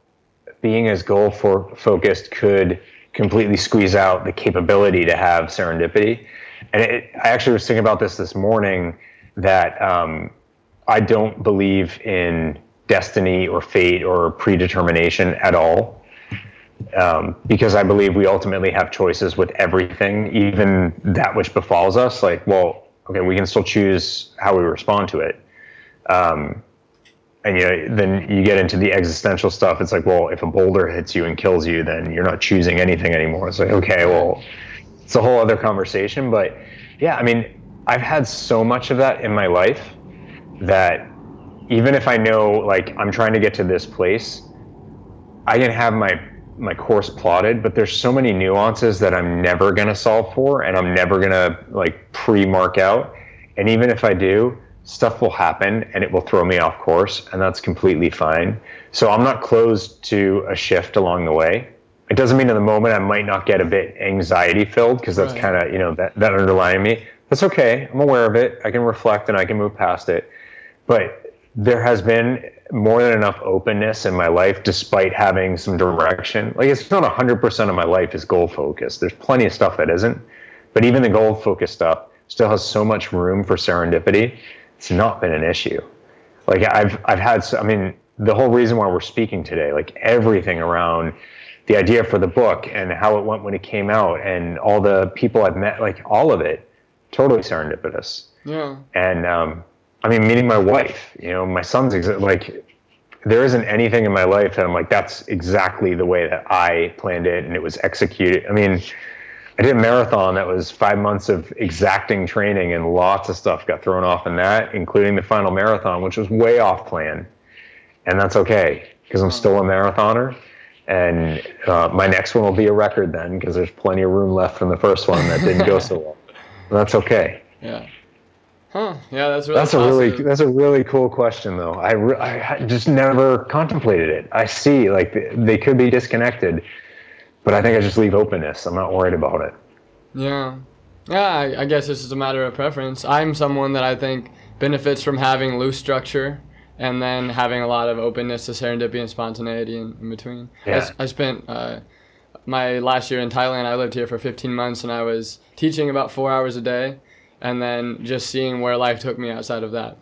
Speaker 2: being as goal for focused could completely squeeze out the capability to have serendipity. And it, I actually was thinking about this this morning that um, I don't believe in destiny or fate or predetermination at all. Um, because I believe we ultimately have choices with everything, even that which befalls us. Like, well, okay, we can still choose how we respond to it. Um, and you know, then you get into the existential stuff. It's like, well, if a boulder hits you and kills you, then you're not choosing anything anymore. It's like, okay, well, it's a whole other conversation. But yeah, I mean, I've had so much of that in my life that even if I know, like, I'm trying to get to this place, I can have my my course plotted, but there's so many nuances that I'm never going to solve for and I'm never going to like pre-mark out. And even if I do, stuff will happen and it will throw me off course and that's completely fine. So I'm not closed to a shift along the way. It doesn't mean in the moment I might not get a bit anxiety filled because that's right. kind of, you know, that, that underlying me, That's okay. I'm aware of it. I can reflect and I can move past it. But there has been more than enough openness in my life despite having some direction. Like it's not 100% of my life is goal focused. There's plenty of stuff that isn't. But even the goal focused stuff still has so much room for serendipity. It's not been an issue. Like I've I've had I mean the whole reason why we're speaking today, like everything around the idea for the book and how it went when it came out and all the people I've met, like all of it, totally serendipitous.
Speaker 1: Yeah.
Speaker 2: And um, I mean, meeting my wife, you know, my son's exa- like, there isn't anything in my life that I'm like, that's exactly the way that I planned it and it was executed. I mean, I did a marathon that was five months of exacting training and lots of stuff got thrown off in that, including the final marathon, which was way off plan. And that's okay because I'm still a marathoner and uh, my next one will be a record then because there's plenty of room left from the first one that didn't go so well. That's okay.
Speaker 1: Yeah. Huh. Yeah, that's really
Speaker 2: that's a really that's a really cool question though. I, re- I just never contemplated it. I see like they, they could be disconnected, but I think I just leave openness. I'm not worried about it.
Speaker 1: Yeah. Yeah, I, I guess this is a matter of preference. I'm someone that I think benefits from having loose structure and then having a lot of openness to serendipity and spontaneity in, in between.
Speaker 2: Yeah.
Speaker 1: I, I spent uh, my last year in Thailand. I lived here for 15 months, and I was teaching about four hours a day, and then just seeing where life took me outside of that.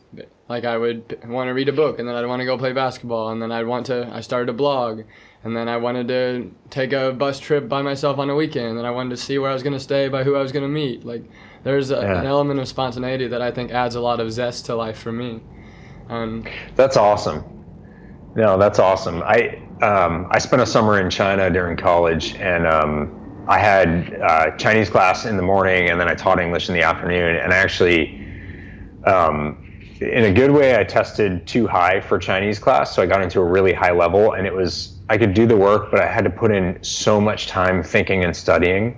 Speaker 1: Like I would want to read a book, and then I'd want to go play basketball, and then I'd want to. I started a blog, and then I wanted to take a bus trip by myself on a weekend, and I wanted to see where I was going to stay, by who I was going to meet. Like there's a,
Speaker 2: Yeah.
Speaker 1: an element of spontaneity that I think adds a lot of zest to life for me. Um,
Speaker 2: That's awesome. No, that's awesome. I um, I spent a summer in China during college, and um, I had uh, Chinese class in the morning, and then I taught English in the afternoon. And I actually, um, in a good way, I tested too high for Chinese class, so I got into a really high level, and it was I could do the work, but I had to put in so much time thinking and studying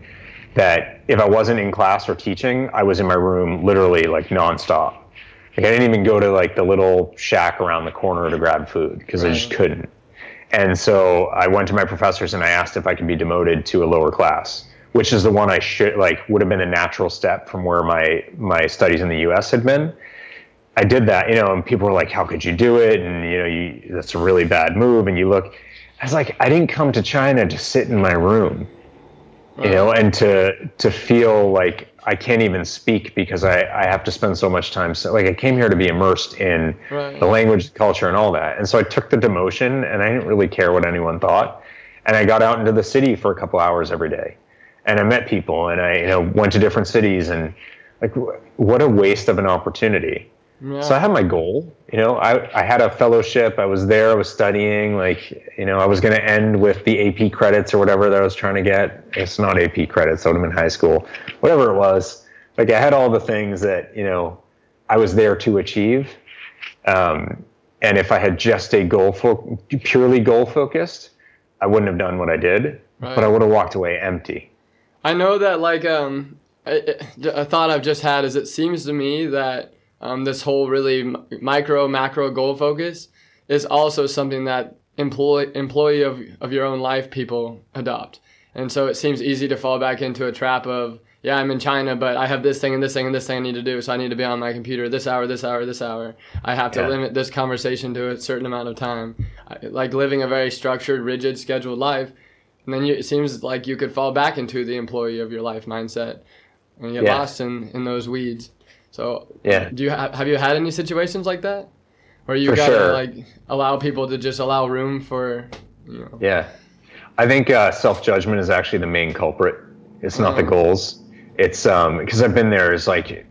Speaker 2: that if I wasn't in class or teaching, I was in my room literally like nonstop. Like I didn't even go to like the little shack around the corner to grab food because I just couldn't. And so I went to my professors and I asked if I could be demoted to a lower class, which is the one I should like would have been a natural step from where my my studies in the U.S. had been. I did that, you know, and people were like, "How could you do it?" And you know, you, that's a really bad move. And you look, I was like, I didn't come to China to sit in my room, you know, and to to feel like I can't even speak because I I have to spend so much time. So like I came here to be immersed in
Speaker 1: Right.
Speaker 2: the language, culture, and all that. And so I took the demotion, and I didn't really care what anyone thought. And I got out into the city for a couple hours every day, and I met people, and I you know went to different cities, and like what a waste of an opportunity.
Speaker 1: Yeah.
Speaker 2: So I had my goal. You know, I, I had a fellowship. I was there. I was studying. Like, you know, I was going to end with the AP credits or whatever that I was trying to get. It's not AP credits. I would have been in high school. Whatever it was. Like, I had all the things that, you know, I was there to achieve. Um, and if I had just a goal, fo- purely goal focused, I wouldn't have done what I did.
Speaker 1: Right.
Speaker 2: But I would have walked away empty.
Speaker 1: I know that like um a, a thought I've just had is it seems to me that um, this whole really m- micro macro goal focus is also something that employ employee of of your own life people adopt, and so it seems easy to fall back into a trap of yeah I'm in China but I have this thing and this thing and this thing I need to do so I need to be on my computer this hour this hour this hour I have to
Speaker 2: Yeah.
Speaker 1: limit this conversation to a certain amount of time I, like living a very structured rigid scheduled life and then you, it seems like you could fall back into the employee of your life mindset and get
Speaker 2: Yeah.
Speaker 1: lost in, in those weeds. So,
Speaker 2: Yeah.
Speaker 1: do you ha- have you had any situations like that where you
Speaker 2: For
Speaker 1: gotta
Speaker 2: sure.
Speaker 1: like allow people to just allow room for, you know,
Speaker 2: Yeah. I think uh, self judgment is actually the main culprit. It's not the
Speaker 1: Mhm.
Speaker 2: goals. It's um because I've been there. Is like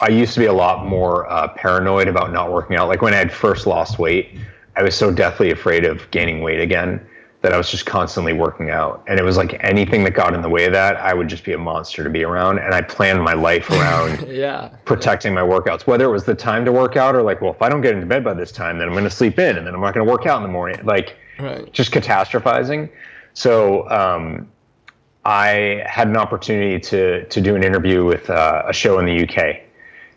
Speaker 2: I used to be a lot more uh, paranoid about not working out. Like when I had first lost weight, I was so deathly afraid of gaining weight again that I was just constantly working out. And it was like anything that got in the way of that, I would just be a monster to be around. And I planned my life around
Speaker 1: yeah,
Speaker 2: protecting my workouts, whether it was the time to work out or like, well, if I don't get into bed by this time, then I'm going to sleep in and then I'm not going to work out in the morning. Like,
Speaker 1: right,
Speaker 2: just catastrophizing. So um, I had an opportunity to to do an interview with uh, a show in the UK,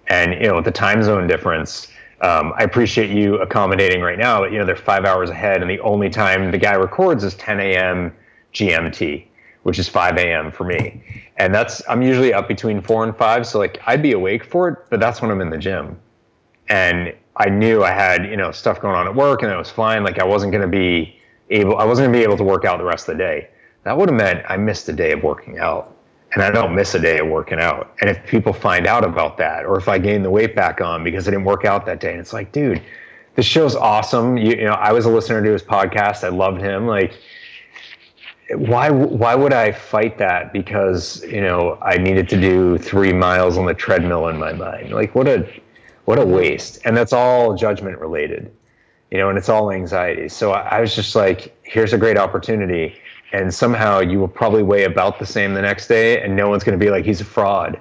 Speaker 2: and you know, with the time zone difference. Um, I appreciate you accommodating right now, but you know they're five hours ahead, and the only time the guy records is 10 a.m. GMT, which is 5 a.m. for me. And that's, I'm usually up between four and five. So like I'd be awake for it, but that's when I'm in the gym. And I knew I had, you know, stuff going on at work and it was fine. Like I wasn't going to be able, I wasn't going to be able to work out the rest of the day. That would have meant I missed a day of working out. And I don't miss a day of working out. And if people find out about that, or if I gain the weight back on because I didn't work out that day, and it's like, dude, this show's awesome. You, you know, I was a listener to his podcast. I loved him. Like, why why would I fight that because you know I needed to do three miles on the treadmill in my mind? Like what a what a waste! And that's all judgment related, you know, and it's all anxiety. So I, I was just like, here's a great opportunity, and somehow you will probably weigh about the same the next day, and no one's going to be like he's a fraud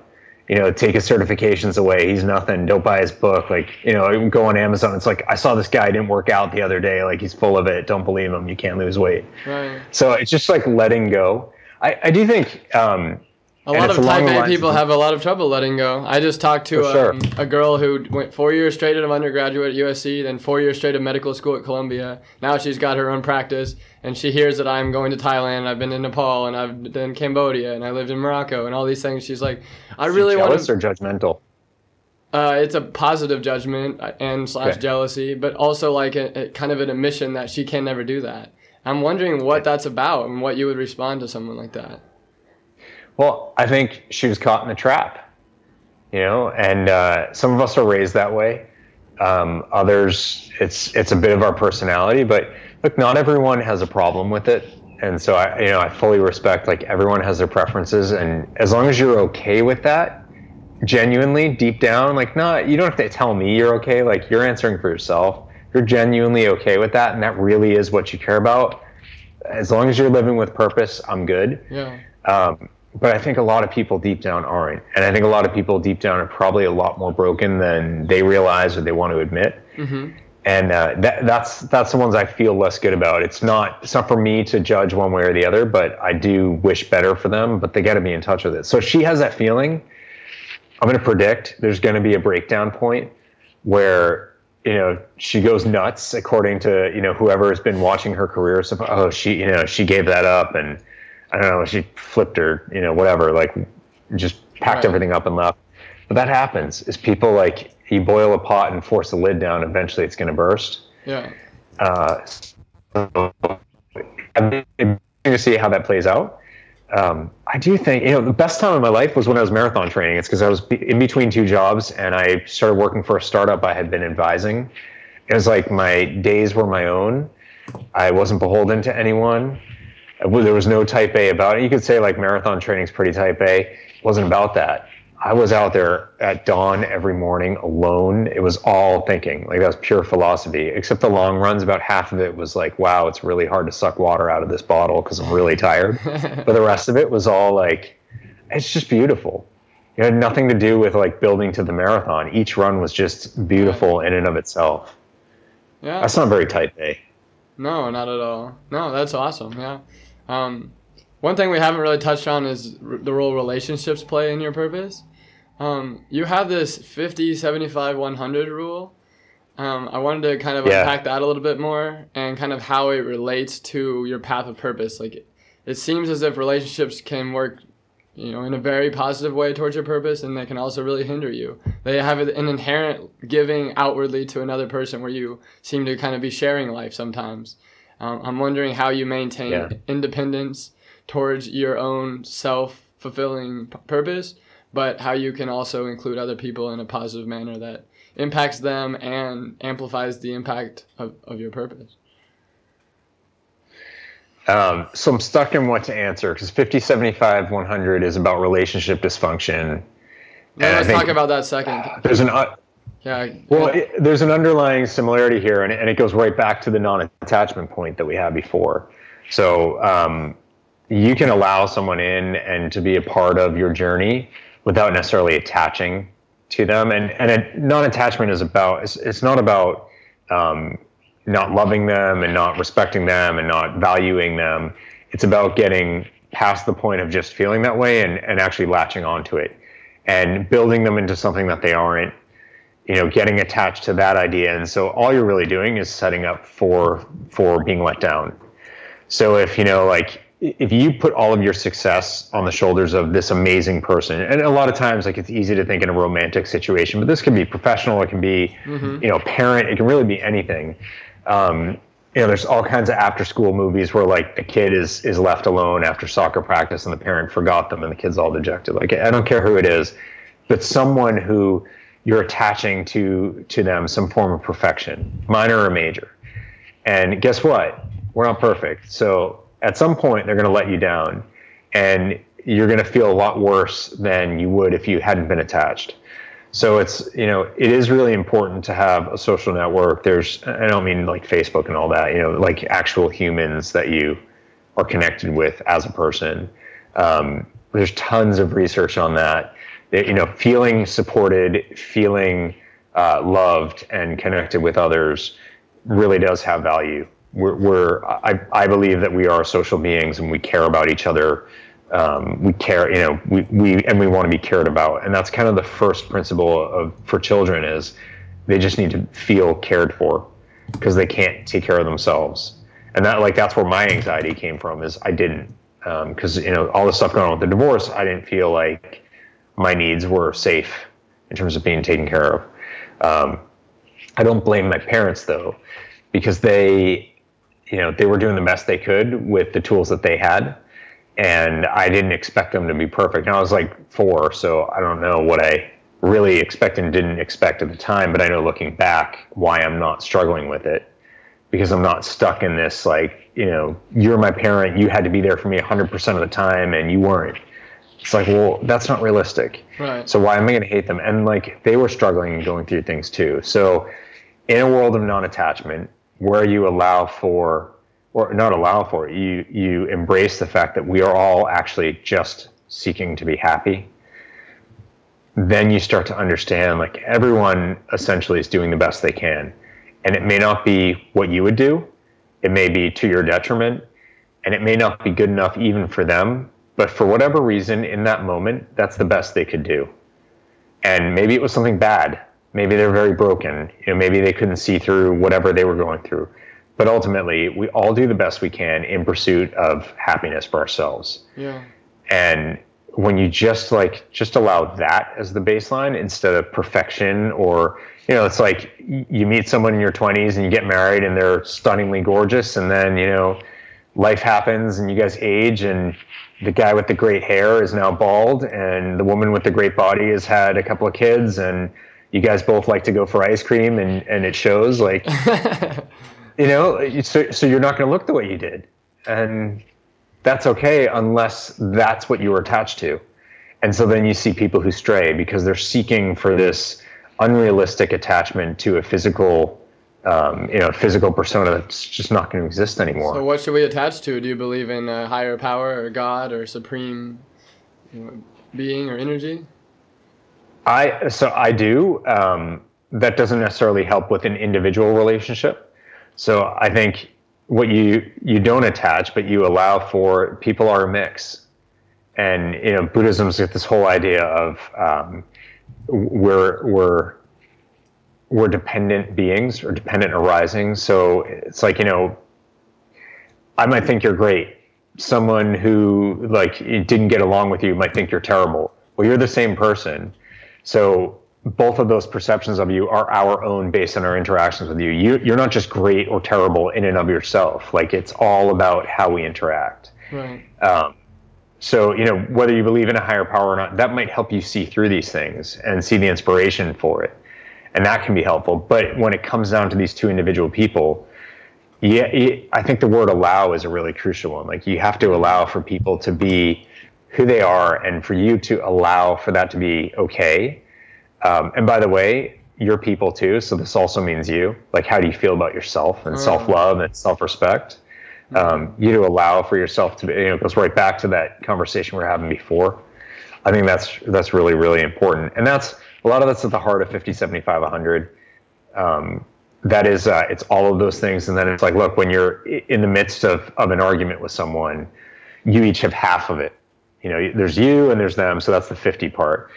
Speaker 2: you know, take his certifications away. He's nothing. Don't buy his book. Like, you know, go on Amazon. It's like I saw this guy didn't work out the other day. Like he's full of it. Don't believe him. You can't lose weight. Right. So it's just like letting go. I, I do think um,
Speaker 1: a lot of type A people have a lot of trouble letting go. I just talked to
Speaker 2: sure.
Speaker 1: um, a girl who went four years straight of undergraduate at USC, then four years straight of medical school at Columbia. Now she's got her own practice, and she hears that I'm going to Thailand, I've been in Nepal, and I've been in Cambodia, and I lived in Morocco, and all these things. She's like, I really want
Speaker 2: to. or judgmental?
Speaker 1: Uh, it's a positive judgment uh, and slash okay. jealousy, but also like a, a, kind of an admission that she can never do that. I'm wondering what that's about and what you would respond to someone like that.
Speaker 2: Well, I think she was caught in a trap, you know, and uh, some of us are raised that way. Um, others, it's it's a bit of our personality, but look, not everyone has a problem with it, and so I, you know, I fully respect like everyone has their preferences, and as long as you're okay with that, genuinely deep down, like not, you don't have to tell me you're okay. Like you're answering for yourself. You're genuinely okay with that, and that really is what you care about. As long as you're living with purpose, I'm good.
Speaker 1: Yeah.
Speaker 2: Um, but I think a lot of people deep down aren't, and I think a lot of people deep down are probably a lot more broken than they realize or they want to admit.
Speaker 1: Mm-hmm.
Speaker 2: And uh, that, that's that's the ones I feel less good about. It's not it's not for me to judge one way or the other, but I do wish better for them. But they got to be in touch with it. So she has that feeling. I'm going to predict there's going to be a breakdown point where you know she goes nuts according to you know whoever has been watching her career. So oh she you know she gave that up and I don't know, she flipped her, you know, whatever, like just packed right. everything up and left. But that happens. Is people like you boil a pot and force the lid down, eventually it's going to burst.
Speaker 1: Yeah.
Speaker 2: Uh, so I'm to see how that plays out. Um, I do think you know the best time of my life was when I was marathon training. It's because I was in between two jobs and I started working for a startup I had been advising. It was like my days were my own. I wasn't beholden to anyone there was no type A about it. You could say like marathon training is pretty type A. It wasn't about that. I was out there at dawn every morning alone. It was all thinking. Like that was pure philosophy. Except the long runs, about half of it was like, wow, it's really hard to suck water out of this bottle because I'm really tired. but the rest of it was all like, it's just beautiful. It had nothing to do with like building to the marathon. Each run was just beautiful in and of itself.
Speaker 1: Yeah.
Speaker 2: That's not very type A.
Speaker 1: No, not at all. No, that's awesome. Yeah. Um, one thing we haven't really touched on is r- the role relationships play in your purpose. Um, you have this 50, 75, 100 rule. Um, I wanted to kind of yeah. unpack that a little bit more and kind of how it relates to your path of purpose. Like, it, it seems as if relationships can work, you know, in a very positive way towards your purpose, and they can also really hinder you. They have an inherent giving outwardly to another person where you seem to kind of be sharing life sometimes. Um, I'm wondering how you maintain yeah. independence towards your own self fulfilling p- purpose, but how you can also include other people in a positive manner that impacts them and amplifies the impact of, of your purpose.
Speaker 2: Um, so I'm stuck in what to answer because 50, 75, 100 is about relationship dysfunction.
Speaker 1: No, let's talk about that second.
Speaker 2: There's an uh,
Speaker 1: yeah.
Speaker 2: Well, it, there's an underlying similarity here, and, and it goes right back to the non-attachment point that we had before. So um, you can allow someone in and to be a part of your journey without necessarily attaching to them. And and non-attachment is about it's, it's not about um, not loving them and not respecting them and not valuing them. It's about getting past the point of just feeling that way and, and actually latching onto it and building them into something that they aren't you know getting attached to that idea and so all you're really doing is setting up for for being let down so if you know like if you put all of your success on the shoulders of this amazing person, and a lot of times, like it's easy to think in a romantic situation, but this can be professional, it can be, mm-hmm. you know, parent, it can really be anything. Um, you know, there's all kinds of after school movies where like a kid is is left alone after soccer practice and the parent forgot them and the kid's all dejected. Like I don't care who it is, but someone who you're attaching to to them some form of perfection, minor or major. And guess what? We're not perfect. So at some point they're going to let you down and you're going to feel a lot worse than you would if you hadn't been attached. So it's, you know, it is really important to have a social network. There's, I don't mean like Facebook and all that, you know, like actual humans that you are connected with as a person. Um, there's tons of research on that. You know, feeling supported, feeling uh, loved and connected with others really does have value we're, we're I, I believe that we are social beings and we care about each other. Um, we care, you know, we, we and we want to be cared about, and that's kind of the first principle of for children is they just need to feel cared for because they can't take care of themselves, and that like that's where my anxiety came from is I didn't because um, you know all the stuff going on with the divorce, I didn't feel like my needs were safe in terms of being taken care of. Um, I don't blame my parents though, because they you know they were doing the best they could with the tools that they had and i didn't expect them to be perfect. And i was like four so i don't know what i really expect and didn't expect at the time but i know looking back why i'm not struggling with it because i'm not stuck in this like you know you're my parent you had to be there for me 100% of the time and you weren't. It's like well that's not realistic.
Speaker 1: Right.
Speaker 2: So why am i going to hate them? And like they were struggling and going through things too. So in a world of non-attachment where you allow for or not allow for you you embrace the fact that we are all actually just seeking to be happy. Then you start to understand like everyone essentially is doing the best they can. And it may not be what you would do. It may be to your detriment. And it may not be good enough even for them. But for whatever reason in that moment that's the best they could do. And maybe it was something bad maybe they're very broken. You know maybe they couldn't see through whatever they were going through. But ultimately we all do the best we can in pursuit of happiness for ourselves.
Speaker 1: Yeah.
Speaker 2: And when you just like just allow that as the baseline instead of perfection or you know it's like you meet someone in your 20s and you get married and they're stunningly gorgeous and then you know life happens and you guys age and the guy with the great hair is now bald and the woman with the great body has had a couple of kids and you guys both like to go for ice cream and, and it shows like you know so, so you're not going to look the way you did. And that's okay unless that's what you were attached to. And so then you see people who stray because they're seeking for this unrealistic attachment to a physical um, you know physical persona that's just not going to exist anymore.
Speaker 1: So what should we attach to? Do you believe in a higher power or god or supreme you know, being or energy
Speaker 2: I so I do. Um, that doesn't necessarily help with an individual relationship. So I think what you you don't attach, but you allow for people are a mix, and you know Buddhism's got this whole idea of um, we're we're we're dependent beings or dependent arising. So it's like you know, I might think you're great. Someone who like didn't get along with you might think you're terrible. Well, you're the same person so both of those perceptions of you are our own based on our interactions with you. you. You're not just great or terrible in and of yourself. Like it's all about how we interact.
Speaker 1: Right.
Speaker 2: Um, so you know whether you believe in a higher power or not, that might help you see through these things and see the inspiration for it, and that can be helpful. But when it comes down to these two individual people, yeah, I think the word allow is a really crucial one. Like you have to allow for people to be who they are and for you to allow for that to be okay. Um, and by the way, you're people too, so this also means you. Like, how do you feel about yourself and mm. self love and self respect? Um, you to allow for yourself to be, you know, goes right back to that conversation we are having before. I think that's that's really really important, and that's a lot of that's at the heart of 50, 75, 100. Um, that is, uh, it's all of those things, and then it's like, look, when you're in the midst of of an argument with someone, you each have half of it you know there's you and there's them so that's the 50 part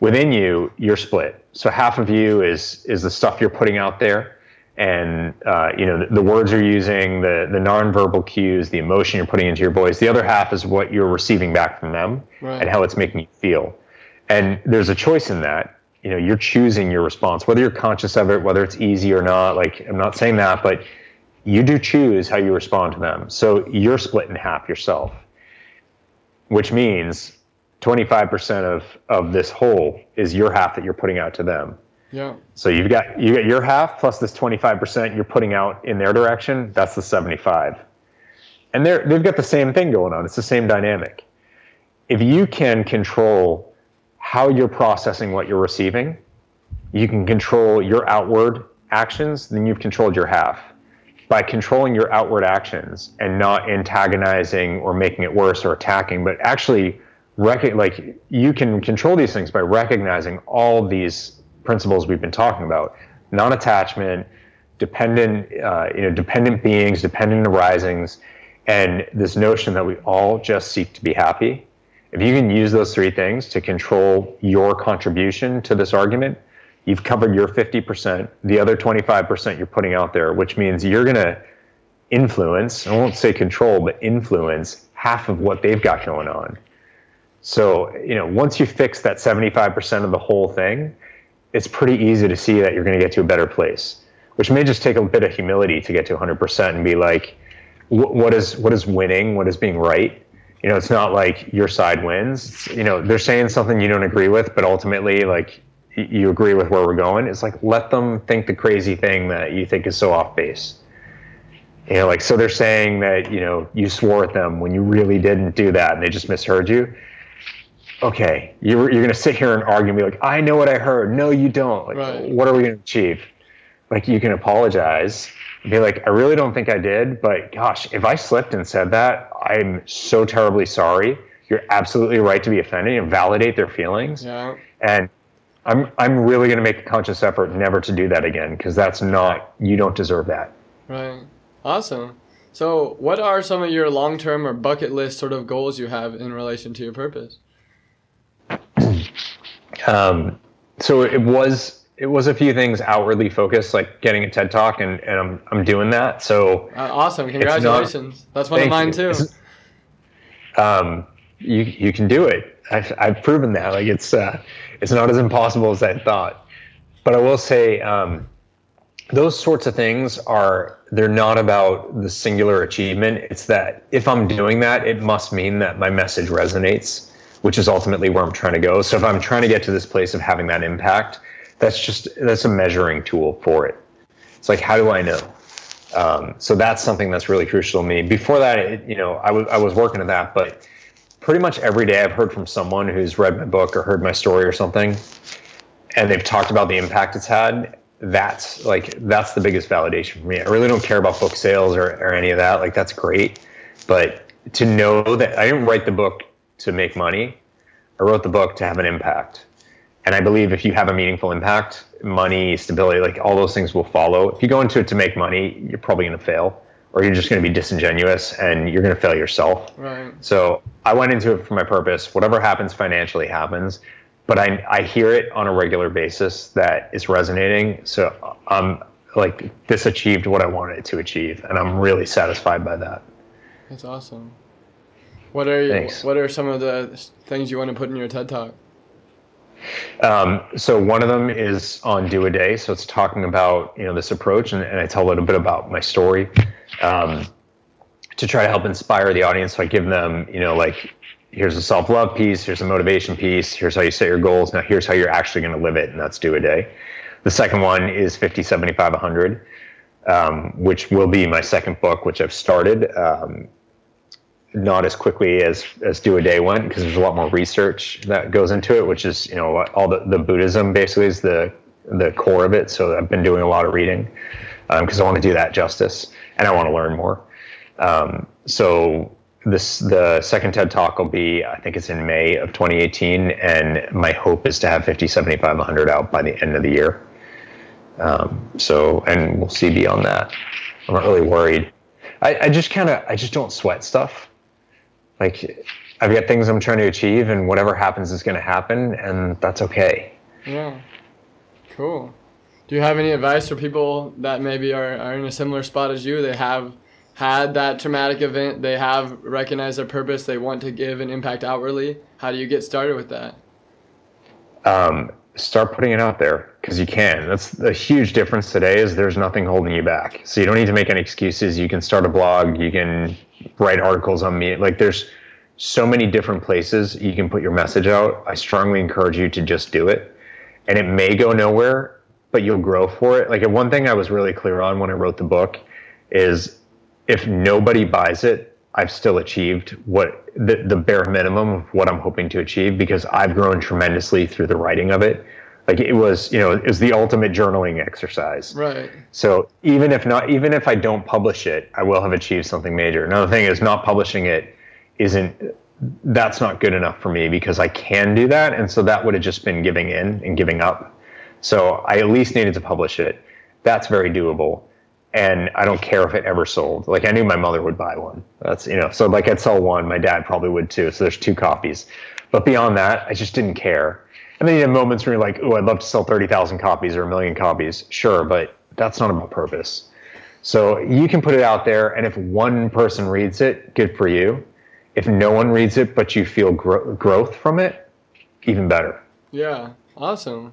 Speaker 2: within you you're split so half of you is is the stuff you're putting out there and uh, you know the, the, words you're using, the the nonverbal cues, the emotion you're putting into your voice. The other half is what you're receiving back from them right. and how it's making you feel. And there's a choice in that. You know, you're choosing your response, whether you're conscious of it, whether it's easy or not. Like I'm not saying that, but you do choose how you respond to them. So you're split in half yourself, which means 25% of of this whole is your half that you're putting out to them
Speaker 1: yeah.
Speaker 2: So you've got you got your half plus this 25% you're putting out in their direction. That's the 75. And they're they've got the same thing going on. It's the same dynamic. If you can control how you're processing what you're receiving, you can control your outward actions, then you've controlled your half. By controlling your outward actions and not antagonizing or making it worse or attacking, but actually rec- like you can control these things by recognizing all these principles we've been talking about. Non-attachment dependent uh, you know dependent beings dependent arisings and this notion that we all just seek to be happy. If you can use those three things to control your contribution to this argument you've covered your 50% the other 25% you're putting out there which means you're going to influence i won't say control but influence half of what they've got going on so you know once you fix that 75% of the whole thing it's pretty easy to see that you're going to get to a better place, which may just take a bit of humility to get to 100% and be like, what is what is winning? What is being right? You know, it's not like your side wins. You know, they're saying something you don't agree with, but ultimately, like you agree with where we're going. It's like let them think the crazy thing that you think is so off base. You know, like so they're saying that you know you swore at them when you really didn't do that, and they just misheard you okay, you're, you're going to sit here and argue and be like, I know what I heard. No, you don't. Like, right. what are we going to achieve? Like, you can apologize and be like, I really don't think I did, but gosh, if I slipped and said that, I'm so terribly sorry. You're absolutely right to be offended and validate their feelings.
Speaker 1: Yeah.
Speaker 2: And I'm, I'm really going to make a conscious effort never to do that again because that's not, you don't deserve that.
Speaker 1: Right. Awesome. So, what are some of your long term or bucket list sort of goals you have in relation to your purpose?
Speaker 2: Um, so it was it was a few things outwardly focused, like getting a TED talk, and, and I'm I'm doing that. So
Speaker 1: uh, awesome! Congratulations. Not, That's one of mine you. too.
Speaker 2: Um, you you can do it. I've I've proven that. Like it's uh, it's not as impossible as I thought. But I will say, um, those sorts of things are they're not about the singular achievement. It's that if I'm doing that, it must mean that my message resonates which is ultimately where I'm trying to go. So if I'm trying to get to this place of having that impact, that's just that's a measuring tool for it. It's like how do I know? Um, so that's something that's really crucial to me. Before that, it, you know, I was I was working at that, but pretty much every day I've heard from someone who's read my book or heard my story or something, and they've talked about the impact it's had. That's like that's the biggest validation for me. I really don't care about book sales or, or any of that. Like that's great, but to know that I didn't write the book to make money. I wrote the book to have an impact. And I believe if you have a meaningful impact, money, stability, like all those things will follow. If you go into it to make money, you're probably going to fail or you're just going to be disingenuous and you're going to fail yourself.
Speaker 1: Right.
Speaker 2: So I went into it for my purpose. Whatever happens financially happens, but I, I hear it on a regular basis that it's resonating. So I'm like, this achieved what I wanted it to achieve. And I'm really satisfied by that.
Speaker 1: That's awesome. What are you, Thanks. what are some of the things you want to put in your TED talk?
Speaker 2: Um, so one of them is on do a day. So it's talking about you know this approach, and, and I tell a little bit about my story um, to try to help inspire the audience. So I give them you know like here's a self love piece, here's a motivation piece, here's how you set your goals. Now here's how you're actually going to live it, and that's do a day. The second one is 50, 75, 100, um, which will be my second book, which I've started. Um, not as quickly as as do a day went because there's a lot more research that goes into it, which is you know all the, the Buddhism basically is the the core of it. So I've been doing a lot of reading because um, I want to do that justice and I want to learn more. Um, so this the second TED talk will be I think it's in May of 2018, and my hope is to have 50, 75, 100 out by the end of the year. Um, so and we'll see beyond that. I'm not really worried. I, I just kind of I just don't sweat stuff like I've got things I'm trying to achieve, and whatever happens is going to happen, and that's okay.
Speaker 1: Yeah, cool. Do you have any advice for people that maybe are, are in a similar spot as you? They have had that traumatic event, they have recognized their purpose, they want to give an impact outwardly. How do you get started with that?
Speaker 2: Um, start putting it out there because you can. That's the huge difference today is there's nothing holding you back. So you don't need to make any excuses. You can start a blog, you can write articles on me. Like there's so many different places you can put your message out. I strongly encourage you to just do it. And it may go nowhere, but you'll grow for it. Like one thing I was really clear on when I wrote the book is if nobody buys it, I've still achieved what the, the bare minimum of what I'm hoping to achieve because I've grown tremendously through the writing of it. Like it was, you know, it was the ultimate journaling exercise.
Speaker 1: Right.
Speaker 2: So even if not, even if I don't publish it, I will have achieved something major. Another thing is not publishing it isn't that's not good enough for me because I can do that. And so that would have just been giving in and giving up. So I at least needed to publish it. That's very doable and I don't care if it ever sold. Like I knew my mother would buy one. That's you know, so like I'd sell one, my dad probably would too. So there's two copies. But beyond that, I just didn't care. And then you have moments where you're like, oh, I'd love to sell thirty thousand copies or a million copies. Sure, but that's not about purpose. So you can put it out there, and if one person reads it, good for you. If no one reads it, but you feel gro- growth from it, even better.
Speaker 1: Yeah, awesome.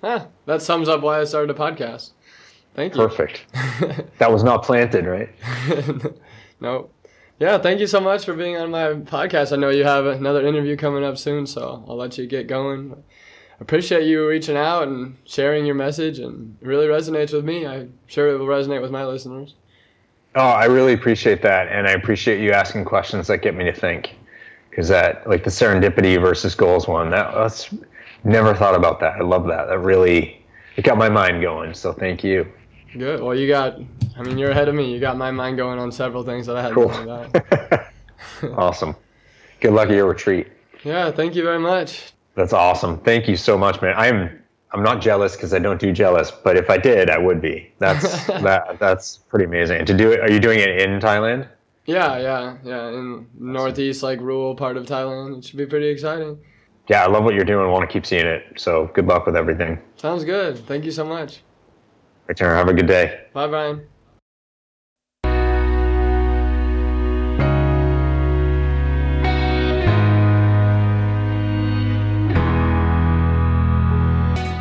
Speaker 1: Huh, that sums up why I started a podcast. Thank you.
Speaker 2: Perfect. that was not planted, right?
Speaker 1: no. Yeah, thank you so much for being on my podcast. I know you have another interview coming up soon, so I'll let you get going. Appreciate you reaching out and sharing your message, and it really resonates with me. I'm sure it will resonate with my listeners.
Speaker 2: Oh, I really appreciate that, and I appreciate you asking questions that get me to think. Because that, like the serendipity versus goals one, that, that's never thought about that. I love that. That really, it got my mind going. So thank you.
Speaker 1: Good. Well, you got. I mean, you're ahead of me. You got my mind going on several things that I hadn't cool. thought
Speaker 2: about. awesome. Good luck at your retreat.
Speaker 1: Yeah. Thank you very much.
Speaker 2: That's awesome. Thank you so much, man. I'm I'm not jealous because I don't do jealous, but if I did, I would be. That's that that's pretty amazing. And to do it, are you doing it in Thailand?
Speaker 1: Yeah, yeah, yeah. In northeast, like rural part of Thailand, it should be pretty exciting.
Speaker 2: Yeah, I love what you're doing. I want to keep seeing it. So good luck with everything.
Speaker 1: Sounds good. Thank you so much.
Speaker 2: Return. Have a good day.
Speaker 1: Bye, Bryan.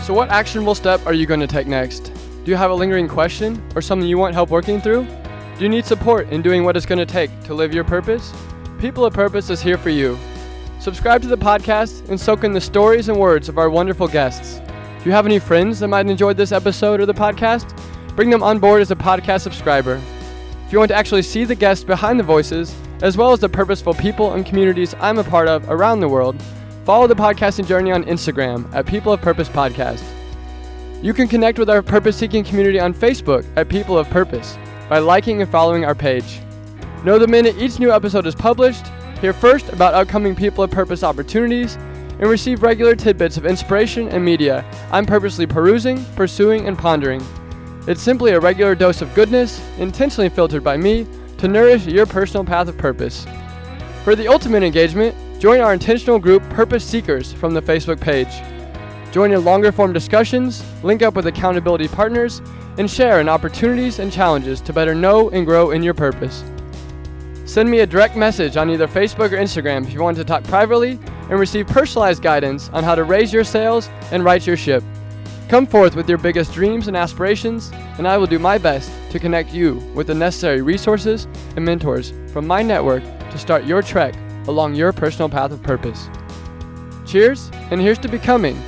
Speaker 1: So, what actionable step are you going to take next? Do you have a lingering question or something you want help working through? Do you need support in doing what it's going to take to live your purpose? People of Purpose is here for you. Subscribe to the podcast and soak in the stories and words of our wonderful guests. Do you have any friends that might enjoy this episode or the podcast? Bring them on board as a podcast subscriber. If you want to actually see the guests behind the voices, as well as the purposeful people and communities I'm a part of around the world, follow the podcasting journey on Instagram at People of Purpose Podcast. You can connect with our purpose seeking community on Facebook at People of Purpose by liking and following our page. Know the minute each new episode is published, hear first about upcoming People of Purpose opportunities, and receive regular tidbits of inspiration and media I'm purposely perusing, pursuing, and pondering. It's simply a regular dose of goodness, intentionally filtered by me, to nourish your personal path of purpose. For the ultimate engagement, join our intentional group Purpose Seekers from the Facebook page. Join in longer form discussions, link up with accountability partners, and share in opportunities and challenges to better know and grow in your purpose. Send me a direct message on either Facebook or Instagram if you want to talk privately and receive personalized guidance on how to raise your sails and right your ship. Come forth with your biggest dreams and aspirations, and I will do my best to connect you with the necessary resources and mentors from my network to start your trek along your personal path of purpose. Cheers, and here's to becoming